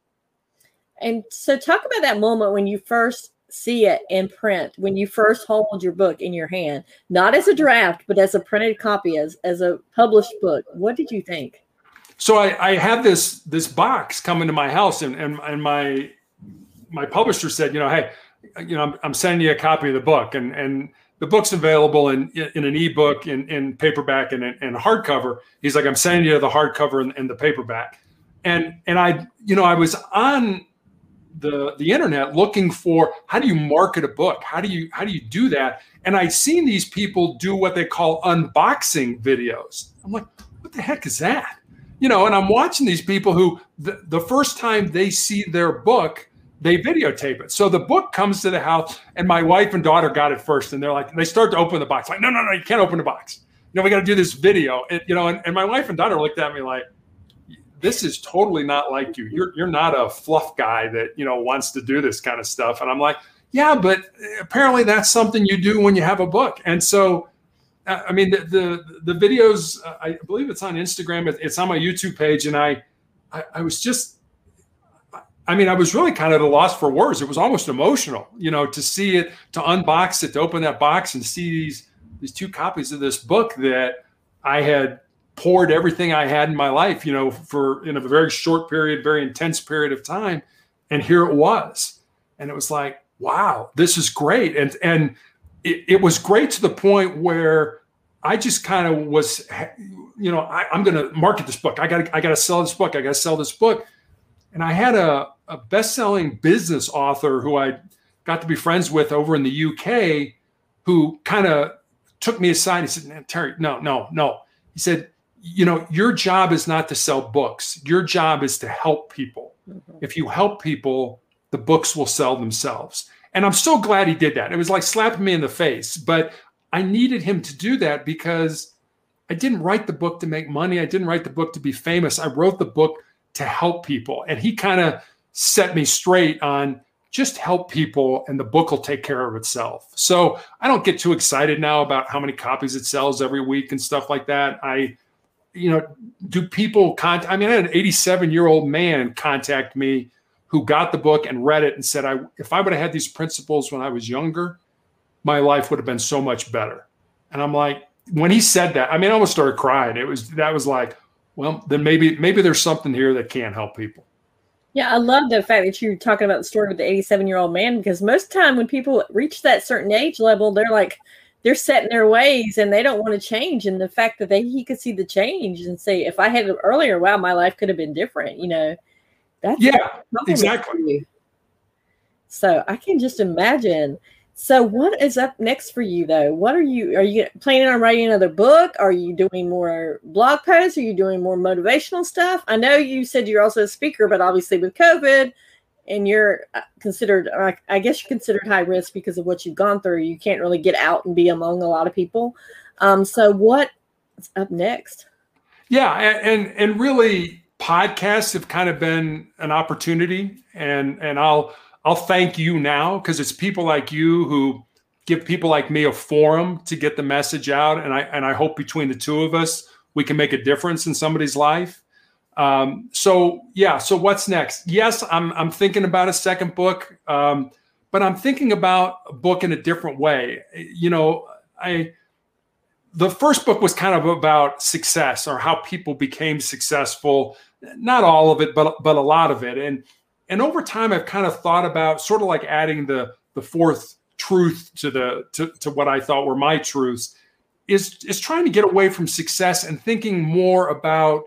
Speaker 1: And so, talk about that moment when you first see it in print when you first hold your book in your hand, not as a draft, but as a printed copy, as as a published book. What did you think?
Speaker 2: So I, I had this this box come into my house, and and, and my my publisher said, you know, hey, you know, I'm, I'm sending you a copy of the book, and and the book's available in in an ebook, in in paperback, and and hardcover. He's like, I'm sending you the hardcover and, and the paperback, and and I, you know, I was on the the internet looking for how do you market a book? How do you how do you do that? And i seen these people do what they call unboxing videos. I'm like what the heck is that? You know and i'm watching these people who the, the first time they see their book they videotape it. So the book comes to the house and my wife and daughter got it first and they're like they start to open the box. Like no no no you can't open the box. You know we got to do this video. And, you know and, and my wife and daughter looked at me like this is totally not like you. You're you're not a fluff guy that you know wants to do this kind of stuff." And I'm like, "Yeah, but apparently that's something you do when you have a book." And so, uh, I mean, the the, the videos, uh, I believe it's on Instagram. It's on my YouTube page, and I, I, I was just. I mean, I was really kind of at a loss for words. It was almost emotional, you know, to see it, to unbox it, to open that box and see these these two copies of this book that I had poured everything I had in my life, you know, for in a very short period, very intense period of time. And here it was. And it was like, wow, this is great. And and it, it was great to the point where I just kind of was, you know, I, am gonna market this book. I gotta, I gotta sell this book. I gotta sell this book. And I had a, a best-selling business author who I got to be friends with over in the UK who kind of took me aside. He said, Terry, no, no, no. He said, you know, your job is not to sell books. Your job is to help people. Mm-hmm. If you help people, the books will sell themselves. And I'm so glad he did that. It was like slapping me in the face, but I needed him to do that because I didn't write the book to make money. I didn't write the book to be famous. I wrote the book to help people. And he kind of set me straight on just help people and the book will take care of itself. So I don't get too excited now about how many copies it sells every week and stuff like that. I you know, do people contact? I mean, I had an 87 year old man contact me who got the book and read it and said, I, if I would have had these principles when I was younger, my life would have been so much better. And I'm like, when he said that, I mean, I almost started crying. It was, that was like, well, then maybe, maybe there's something here that can help people.
Speaker 1: Yeah, I love the fact that you're talking about the story with the 87 year old man because most time when people reach that certain age level, they're like, they're set in their ways and they don't want to change. And the fact that they he could see the change and say, if I had it earlier, wow, my life could have been different. You know,
Speaker 2: that's yeah, exactly.
Speaker 1: So I can just imagine. So what is up next for you though? What are you are you planning on writing another book? Are you doing more blog posts? Are you doing more motivational stuff? I know you said you're also a speaker, but obviously with COVID, and you're uh, considered i guess you're considered high risk because of what you've gone through. You can't really get out and be among a lot of people. Um, so what's up next?
Speaker 2: Yeah and and really podcasts have kind of been an opportunity and and i'll i'll thank you now because it's people like you who give people like me a forum to get the message out and i and i hope between the two of us we can make a difference in somebody's life um, so yeah, so what's next? Yes, I'm I'm thinking about a second book, um, but I'm thinking about a book in a different way. You know, I the first book was kind of about success or how people became successful. Not all of it, but but a lot of it. And and over time, I've kind of thought about sort of like adding the the fourth truth to the to, to what I thought were my truths is is trying to get away from success and thinking more about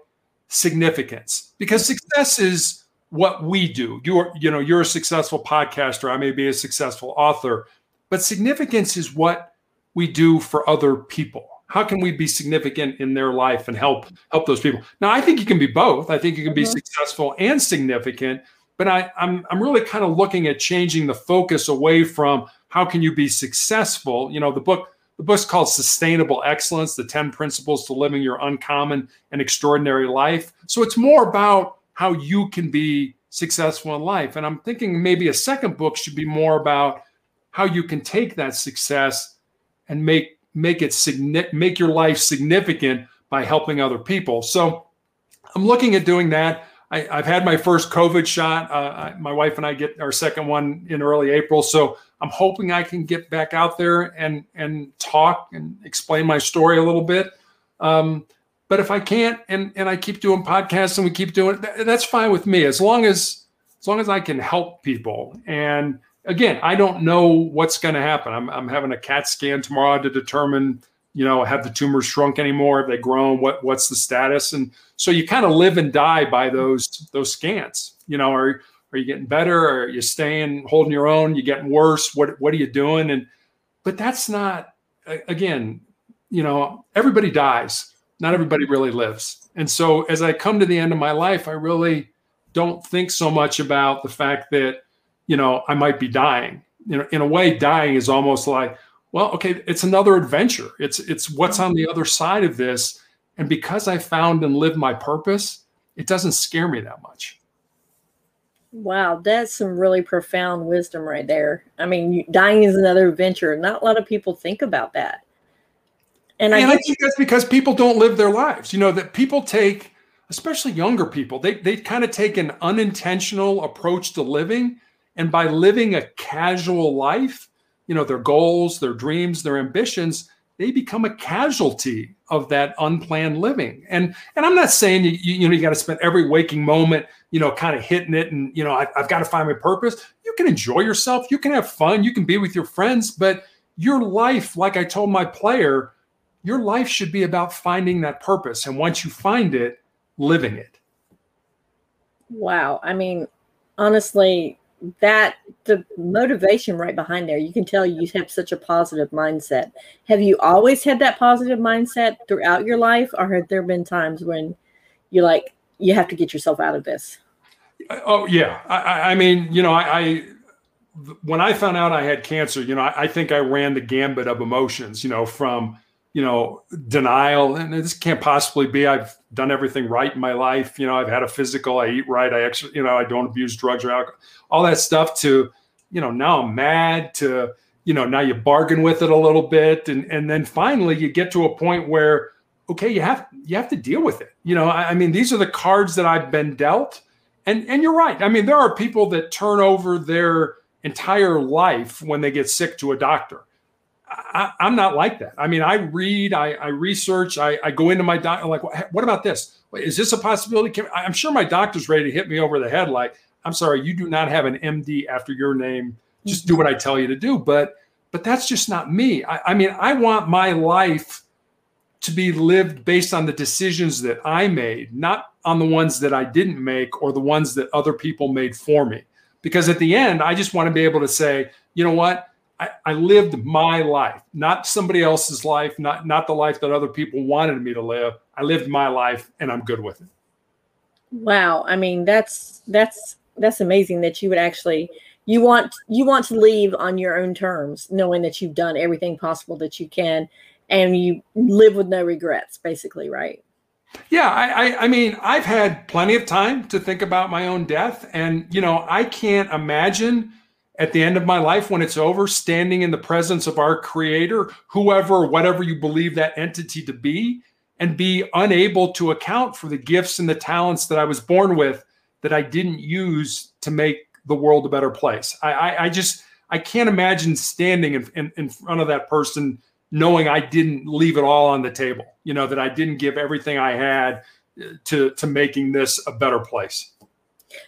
Speaker 2: significance because success is what we do. You're, you know, you're a successful podcaster. I may be a successful author, but significance is what we do for other people. How can we be significant in their life and help help those people? Now, I think you can be both. I think you can be mm-hmm. successful and significant, but I, I'm I'm really kind of looking at changing the focus away from how can you be successful. You know, the book the book's called Sustainable Excellence The 10 Principles to Living Your Uncommon and Extraordinary Life. So it's more about how you can be successful in life. And I'm thinking maybe a second book should be more about how you can take that success and make make it make your life significant by helping other people. So I'm looking at doing that. I, have had my first COVID shot. Uh, I, my wife and I get our second one in early April. So I'm hoping I can get back out there and and talk and explain my story a little bit. Um, but if I can't, and and I keep doing podcasts and we keep doing it, that's fine with me. As long as as long as I can help people. And again, I don't know what's going to happen. I'm I'm having a CAT scan tomorrow to determine you know, have the tumors shrunk anymore? Have they grown? What what's the status? And so you kind of live and die by those those scans. You know, are are you getting better? Are you staying holding your own? You getting worse? What what are you doing? And but that's not again, you know, everybody dies. Not everybody really lives. And so as I come to the end of my life, I really don't think so much about the fact that, you know, I might be dying. You know, in a way, dying is almost like, well, okay, it's another adventure. It's it's what's on the other side of this. And because I found and lived my purpose, it doesn't scare me that much.
Speaker 1: Wow, that's some really profound wisdom right there. I mean, dying is another adventure. Not a lot of people think about that.
Speaker 2: And, and I, I think that's because people don't live their lives. You know, that people take, especially younger people, they, they kind of take an unintentional approach to living. And by living a casual life, you know, their goals, their dreams, their ambitions, they become a casualty of that unplanned living. And and I'm not saying you you, know you got to spend every waking moment you know kind of hitting it and you know I, I've got to find my purpose. You can enjoy yourself, you can have fun, you can be with your friends, but your life, like I told my player, your life should be about finding that purpose. And once you find it, living it.
Speaker 1: Wow. I mean, honestly, that the motivation right behind there, you can tell you have such a positive mindset. Have you always had that positive mindset throughout your life, or have there been times when you're like, you have to get yourself out of this?
Speaker 2: Oh yeah, I, I mean, you know, I, I, when I found out I had cancer, you know, I, I think I ran the gambit of emotions, you know, from you know, denial. And this can't possibly be. I've done everything right in my life. You know, I've had a physical, I eat right, I actually, you know, I don't abuse drugs or alcohol, all that stuff to, you know, now I'm mad to, you know, now you bargain with it a little bit. And and then finally you get to a point where, okay, you have you have to deal with it. You know, I, I mean, these are the cards that I've been dealt. And and you're right. I mean, there are people that turn over their entire life when they get sick to a doctor I, am not like that. I mean, I read, I, I research, I, I, go into my doctor, like, what about this? Is this a possibility? Can, I'm sure my doctor's ready to hit me over the head. Like, I'm sorry, you do not have an MD after your name. Just do what I tell you to do. But, but that's just not me. I, I mean, I want my life to be lived based on the decisions that I made, not on the ones that I didn't make or the ones that other people made for me. Because at the end, I just want to be able to say, you know what? I, I, lived my life, not somebody else's life, not not the life that other people wanted me to live. I lived my life, and I'm good with it.
Speaker 1: Wow, I mean that's that's that's amazing that you would actually you want you want to leave on your own terms, knowing that you've done everything possible that you can, and you live with no regrets, basically, right?
Speaker 2: Yeah, I, I, I mean, I've had plenty of time to think about my own death, and you know, I can't imagine at the end of my life when it's over, standing in the presence of our creator, whoever, whatever you believe that entity to be, and be unable to account for the gifts and the talents that I was born with that I didn't use to make the world a better place. I, I, I just, I can't imagine standing in, in, in front of that person knowing I didn't leave it all on the table, you know, that I didn't give everything I had uh, to, to making this a better place.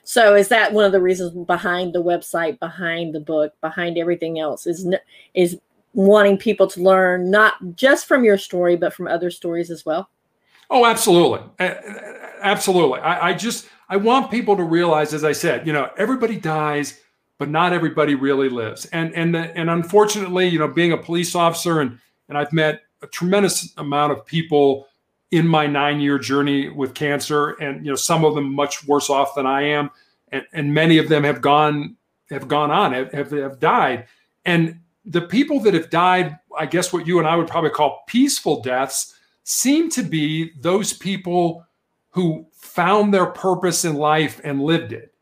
Speaker 1: So is that one of the reasons behind the website, behind the book, behind everything else is is wanting people to learn not just from your story but from other stories as well?
Speaker 2: Oh, absolutely. Absolutely. I, I just I want people to realize as I said, you know, everybody dies but not everybody really lives. And and the, and unfortunately, you know, being a police officer and and I've met a tremendous amount of people in my nine year journey with cancer, and you know some of them much worse off than I am, and, and many of them have gone have gone on have, have, have died, and the people that have died, I guess what you and I would probably call peaceful deaths, seem to be those people who found their purpose in life and lived it.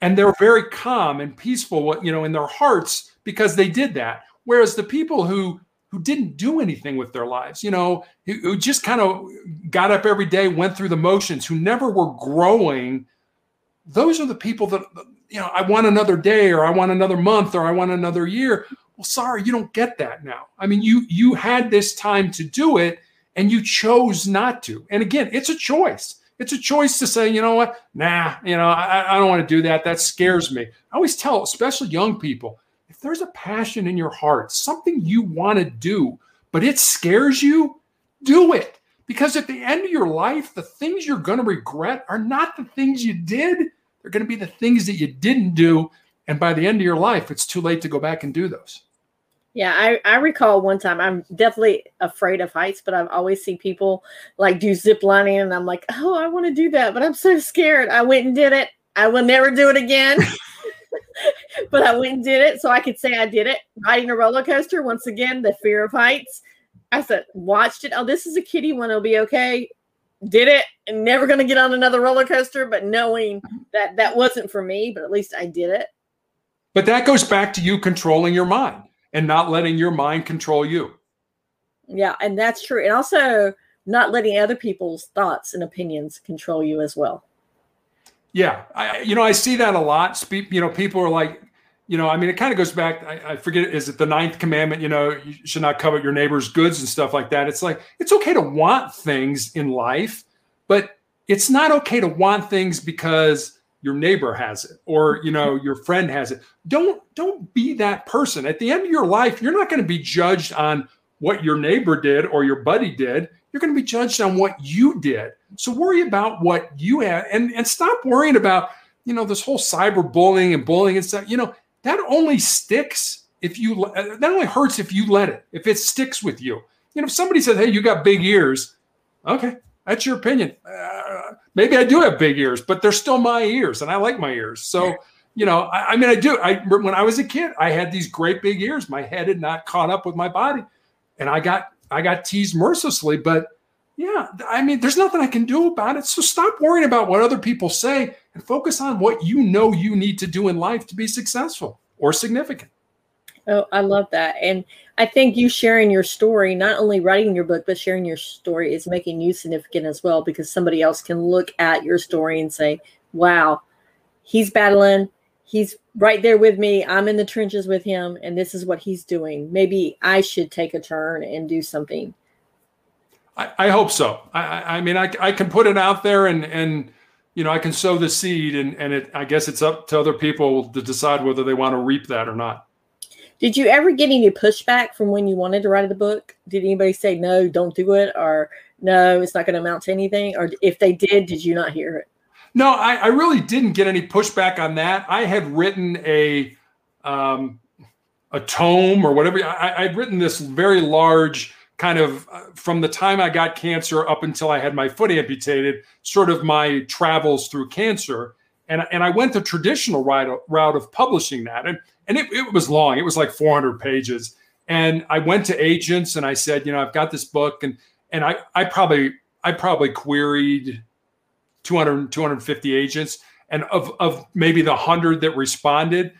Speaker 2: And they're very calm and peaceful, what you know, in their hearts because they did that. Whereas the people who who didn't do anything with their lives, you know, who, who just kind of got up every day, went through the motions, who never were growing. Those are the people that, you know, I want another day or I want another month or I want another year. Well, sorry, you don't get that now. I mean, you you had this time to do it and you chose not to. And again, it's a choice. It's a choice to say, you know what, nah, you know, I, I don't want to do that. That scares me. I always tell, especially young people, there's a passion in your heart, something you want to do, but it scares you, do it. Because at the end of your life, the things you're going to regret are not the things you did. They're going to be the things that you didn't do. And by the end of your life, it's too late to go back and do those.
Speaker 1: Yeah, I, I recall one time I'm definitely afraid of heights, but I've always seen people like do zip lining and I'm like, oh, I want to do that, but I'm so scared. I went and did it. I will never do it again. but I went and did it so I could say I did it. Riding a roller coaster, once again, the fear of heights. I said, watched it. Oh, this is a kiddie one. It'll be okay. did it and never going to get on another roller coaster, but knowing that that wasn't for me, but at least I did it.
Speaker 2: But that goes back to you controlling your mind and not letting your mind control you.
Speaker 1: Yeah, and that's true. And also not letting other people's thoughts and opinions control you as well.
Speaker 2: Yeah, I, you know, I see that a lot. Speak, you know, people are like, you know, I mean, it kind of goes back. I, I, forget, is it the ninth commandment? You know, you should not covet your neighbor's goods and stuff like that. It's like it's okay to want things in life, but it's not okay to want things because your neighbor has it or you know mm-hmm. your friend has it. Don't don't be that person. At the end of your life, you're not going to be judged on what your neighbor did or your buddy did. You're going to be judged on what you did. So worry about what you had and, and stop worrying about, you know, this whole cyber bullying and bullying and stuff. You know, that only sticks if you, uh, that only hurts if you let it, if it sticks with you. You know, if somebody said, hey, you got big ears, okay, that's your opinion. Uh, maybe I do have big ears, but they're still my ears and I like my ears. So, you know, I, I mean, I do. I when I was a kid, I had these great big ears. My head had not caught up with my body, and I got I got teased mercilessly. But yeah, I mean, there's nothing I can do about it. So stop worrying about what other people say and focus on what you know you need to do in life to be successful or significant.
Speaker 1: Oh, I love that. And I think you sharing your story, not only writing your book, but sharing your story is making you significant as well because somebody else can look at your story and say, wow, he's battling. He's right there with me. I'm in the trenches with him, and this is what he's doing. Maybe I should take a turn and do something
Speaker 2: I, I hope so. I, I mean, I, I can put it out there and, and, you know, I can sow the seed and, and it, I guess it's up to other people to decide whether they want to reap that or not.
Speaker 1: Did you ever get any pushback from when you wanted to write the book? Did anybody say, no, don't do it? Or no, it's not going to amount to anything? Or if they did, did you not hear it?
Speaker 2: No, I, I really didn't get any pushback on that. I had written a, um, a tome or whatever. I, I'd written this very large kind of uh, from the time I got cancer up until I had my foot amputated, sort of my travels through cancer. And, and I went the traditional route, route of publishing that. And, and it, it was long, it was like 400 pages. And I went to agents and I said, you know, I've got this book. And, and I, I probably, I probably queried 200, 250 agents. And of, of maybe the 100 that responded,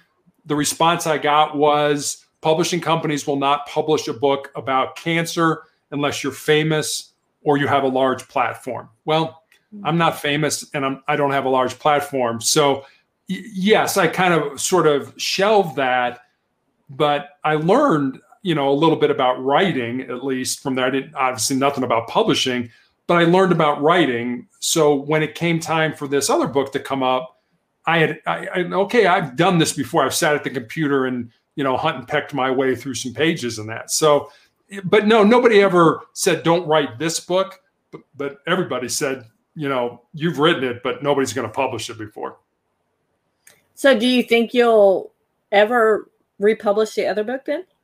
Speaker 2: the response I got was, publishing companies will not publish a book about cancer unless you're famous or you have a large platform. Well, I'm not famous and I'm, I don't have a large platform. So, y- yes, I kind of sort of shelved that, but I learned, you know, a little bit about writing, at least from there. I didn't obviously nothing about publishing, but I learned about writing. So when it came time for this other book to come up, I had, I, I okay, I've done this before. I've sat at the computer and you know, hunt and pecked my way through some pages and that. So, but no, nobody ever said, don't write this book. But, but everybody said, you know, you've written it, but nobody's going to publish it before.
Speaker 1: So, do you think you'll ever republish the other book then?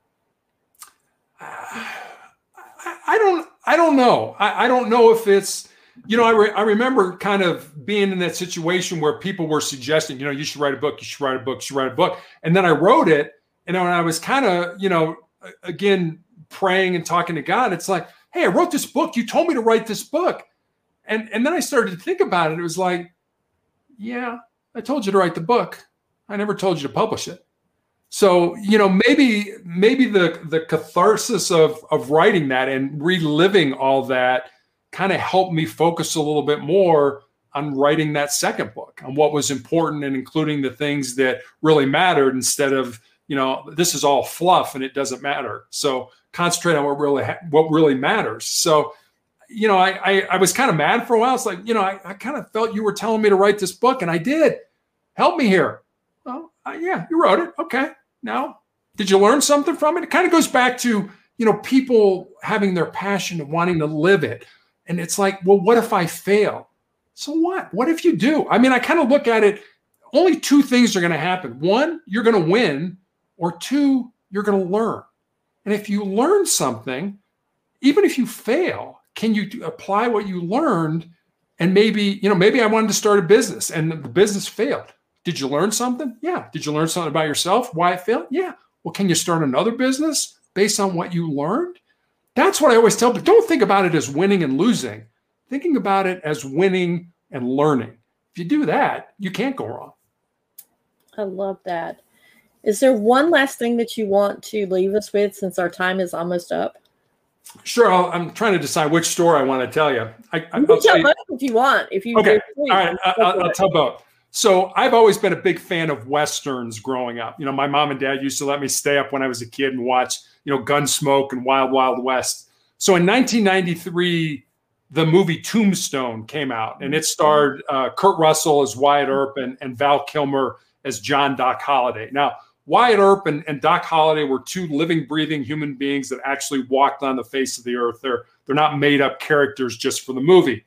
Speaker 2: Uh, I don't. I don't know. I, I don't know if it's. You know, I, re- I remember kind of being in that situation where people were suggesting, you know, you should write a book, you should write a book, you should write a book, and then I wrote it, and when I was kind of, you know, again, praying and talking to God, it's like, hey, I wrote this book. You told me to write this book. And, and then I started to think about it. It was like, yeah, I told you to write the book. I never told you to publish it. So, you know, maybe maybe the the catharsis of of writing that and reliving all that kind of helped me focus a little bit more on writing that second book on what was important and including the things that really mattered instead of you know this is all fluff and it doesn't matter. So concentrate on what really ha- what really matters. So you know I, I, I was kind of mad for a while. It's like you know i, I kind of felt you were telling me to write this book and i did. Help me here. Well yeah you wrote it. Okay now did you learn something from it it kind of goes back to you know people having their passion and wanting to live it and it's like well what if i fail so what what if you do i mean i kind of look at it only two things are going to happen one you're going to win or two, you're going to learn. And if you learn something, even if you fail, can you apply what you learned? And maybe, you know, maybe I wanted to start a business and the business failed. Did you learn something? Yeah. Did you learn something about yourself? Why it failed? Yeah. Well, can you start another business based on what you learned? That's what I always tell, but don't think about it as winning and losing. thinking about it as winning and learning. If you do that, you can't go wrong.
Speaker 1: I love that. Is there one last thing that you want to leave us with since our time is almost up?
Speaker 2: Sure. i am trying to decide which story I want to tell you. I,
Speaker 1: you can tell both if you want. If you
Speaker 2: okay, all right, I, I'll, I'll tell both. So I've always been a big fan of westerns growing up. You know, my mom and dad used to let me stay up when I was a kid and watch, you know, Gunsmoke and Wild Wild West. So in 1993, the movie Tombstone came out, and it starred uh, Kurt Russell as Wyatt Earp and, and Val Kilmer as John Doc Holliday. Now, Wyatt Earp and, and Doc Holliday were two living, breathing human beings that actually walked on the face of the earth. They're they're not made up characters just for the movie.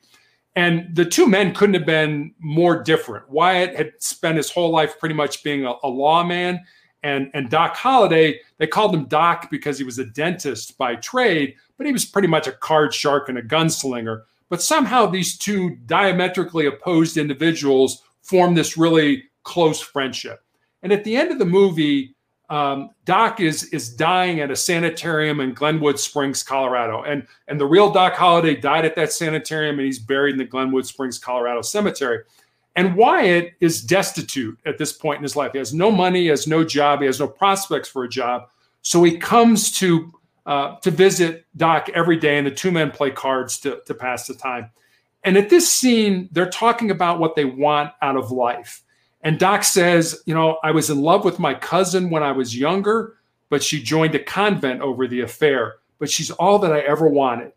Speaker 2: And the two men couldn't have been more different. Wyatt had spent his whole life pretty much being a, a lawman, and and Doc Holliday, they called him Doc because he was a dentist by trade, but he was pretty much a card shark and a gunslinger. But somehow these two diametrically opposed individuals formed this really close friendship. And at the end of the movie, um, Doc is is dying at a sanitarium in Glenwood Springs, Colorado, and and the real Doc Holliday died at that sanitarium, and he's buried in the Glenwood Springs, Colorado cemetery. And Wyatt is destitute at this point in his life. He has no money, he has no job, he has no prospects for a job. So he comes to uh, to visit Doc every day, and the two men play cards to, to pass the time. And at this scene, they're talking about what they want out of life. And Doc says, You know, I was in love with my cousin when I was younger, but she joined a convent over the affair. But she's all that I ever wanted.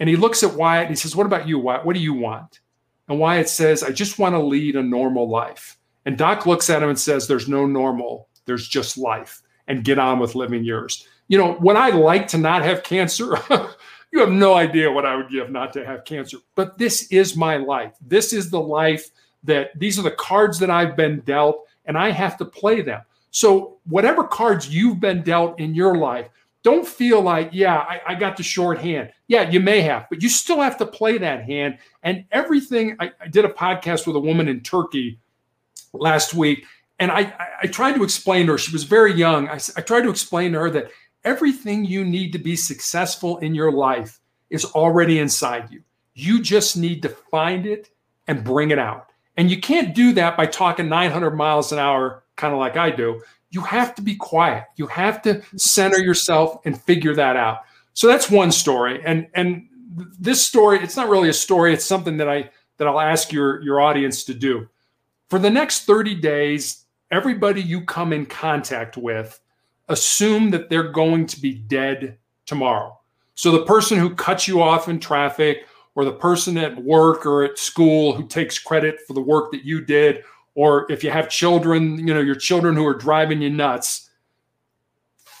Speaker 2: And he looks at Wyatt and he says, What about you, Wyatt? What do you want? And Wyatt says, I just want to lead a normal life. And Doc looks at him and says, There's no normal, there's just life, and get on with living yours. You know, would I like to not have cancer? you have no idea what I would give not to have cancer. But this is my life. This is the life that these are the cards that I've been dealt and I have to play them. So, whatever cards you've been dealt in your life, don't feel like, yeah, I, I, got the short hand. Yeah, you may have, but you still have to play that hand. And everything, I, I did a podcast with a woman in Turkey last week, and I, I, tried to explain to her, she was very young. I, I tried to explain to her that everything you need to be successful in your life is already inside you. You just need to find it and bring it out. And you can't do that by talking 900 miles an hour, kind of like I do. You have to be quiet. You have to center yourself and figure that out. So that's one story. And and this story, it's not really a story. It's something that I that I'll ask your your audience to do. For the next 30 days, everybody you come in contact with, assume that they're going to be dead tomorrow. So the person who cuts you off in traffic or the person at work or at school who takes credit for the work that you did, or if you have children, you know, your children who are driving you nuts,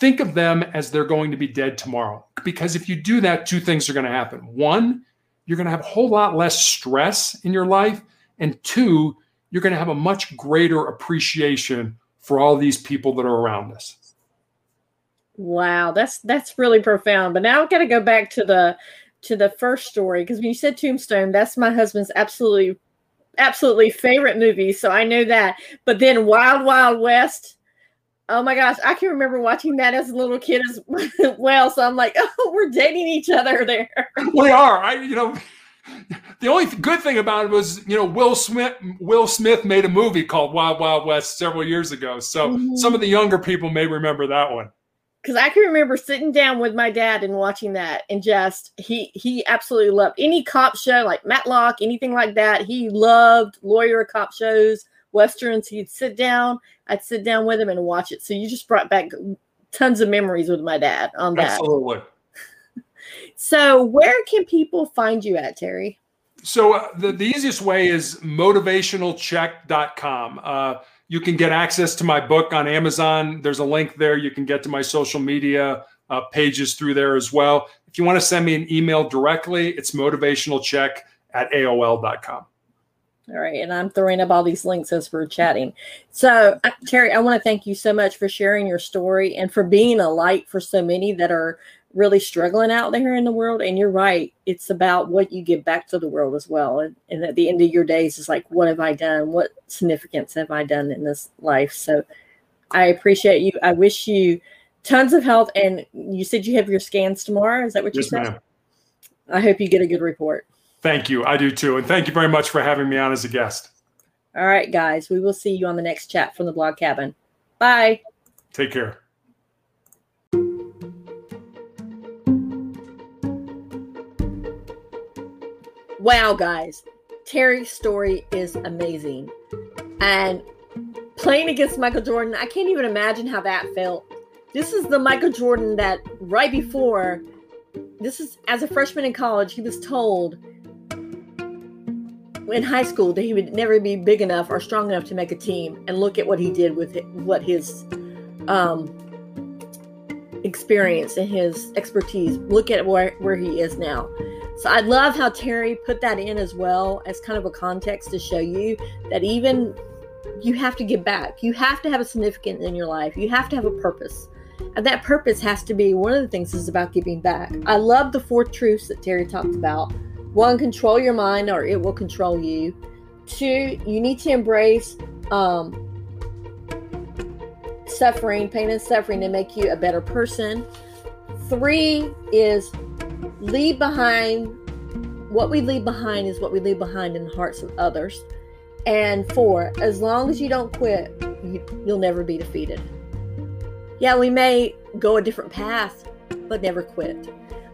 Speaker 2: think of them as they're going to be dead tomorrow. Because if you do that, two things are going to happen. One, you're going to have a whole lot less stress in your life. And two, you're going to have a much greater appreciation for all these people that are around us.
Speaker 1: Wow, that's that's really profound. But now I've got to go back to the to the first story because when you said Tombstone, that's my husband's absolutely absolutely favorite movie. So I know that. But then Wild Wild West. Oh my gosh, I can remember watching that as a little kid as well. So I'm like, oh, we're dating each other there.
Speaker 2: We are. I, you know, the only good thing about it was, you know, Will Smith. Will Smith made a movie called Wild Wild West several years ago. So mm-hmm. some of the younger people may remember that one
Speaker 1: because I can remember sitting down with my dad and watching that, and just he he absolutely loved any cop show like Matlock, anything like that. He loved lawyer cop shows, westerns. He'd sit down, I'd sit down with him and watch it. So you just brought back tons of memories with my dad on that.
Speaker 2: Absolutely.
Speaker 1: so where can people find you at Terry?
Speaker 2: So uh, the, the easiest way is motivationalcheck.com. Uh, you can get access to my book on Amazon. There's a link there. You can get to my social media uh, pages through there as well. If you want to send me an email directly, it's motivationalcheck at AOL.com.
Speaker 1: All right. And I'm throwing up all these links as we're chatting. So, uh, Terry, I want to thank you so much for sharing your story and for being a light for so many that are really struggling out there in the world. And you're right, it's about what you give back to the world as well. And, and at the end of your days, it's like, what have I done? What significance have I done in this life? So I appreciate you. I wish you tons of health. And you said you have your scans tomorrow. Is that what you yes, said? Ma'am. I hope you get a good report.
Speaker 2: Thank you. I do too. And thank you very much for having me on as a guest.
Speaker 1: All right, guys. We will see you on the next chat from the blog cabin. Bye.
Speaker 2: Take care.
Speaker 1: Wow, guys. Terry's story is amazing. And playing against Michael Jordan, I can't even imagine how that felt. This is the Michael Jordan that right before, this is as a freshman in college, he was told in high school that he would never be big enough or strong enough to make a team. And look at what he did with it, what his um, experience and his expertise. Look at where, where he is now. So I love how Terry put that in as well as kind of a context to show you that even you have to give back. You have to have a significance in your life. You have to have a purpose. And that purpose has to be one of the things is about giving back. I love the four truths that Terry talked about. One, control your mind or it will control you. Two, you need to embrace um, suffering, pain and suffering to make you a better person. Three is leave behind what we leave behind is what we leave behind in the hearts of others. And four, as long as you don't quit, you, you'll never be defeated. Yeah, we may go a different path, but never quit.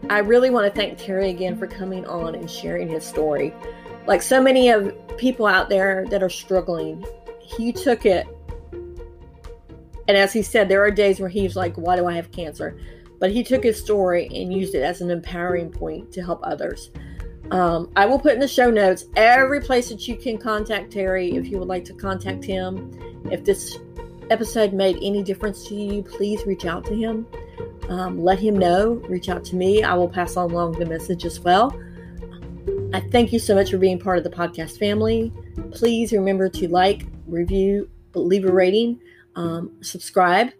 Speaker 1: I really want to thank Terry again for coming on and sharing his story. Like so many of people out there that are struggling, he took it. And as he said, there are days where he's like, Why do I have cancer? But he took his story and used it as an empowering point to help others. Um, I will put in the show notes every place that you can contact Terry if you would like to contact him. If this episode made any difference to you, please reach out to him. Um, let him know. Reach out to me. I will pass on along the message as well. I thank you so much for being part of the podcast family. Please remember to like, review, leave a rating, um, subscribe.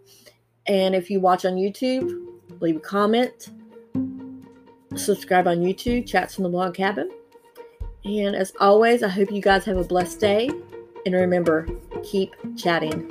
Speaker 1: And if you watch on YouTube, leave a comment, subscribe on YouTube, Chats from the Blog Cabin. And as always, I hope you guys have a blessed day. And remember, keep chatting.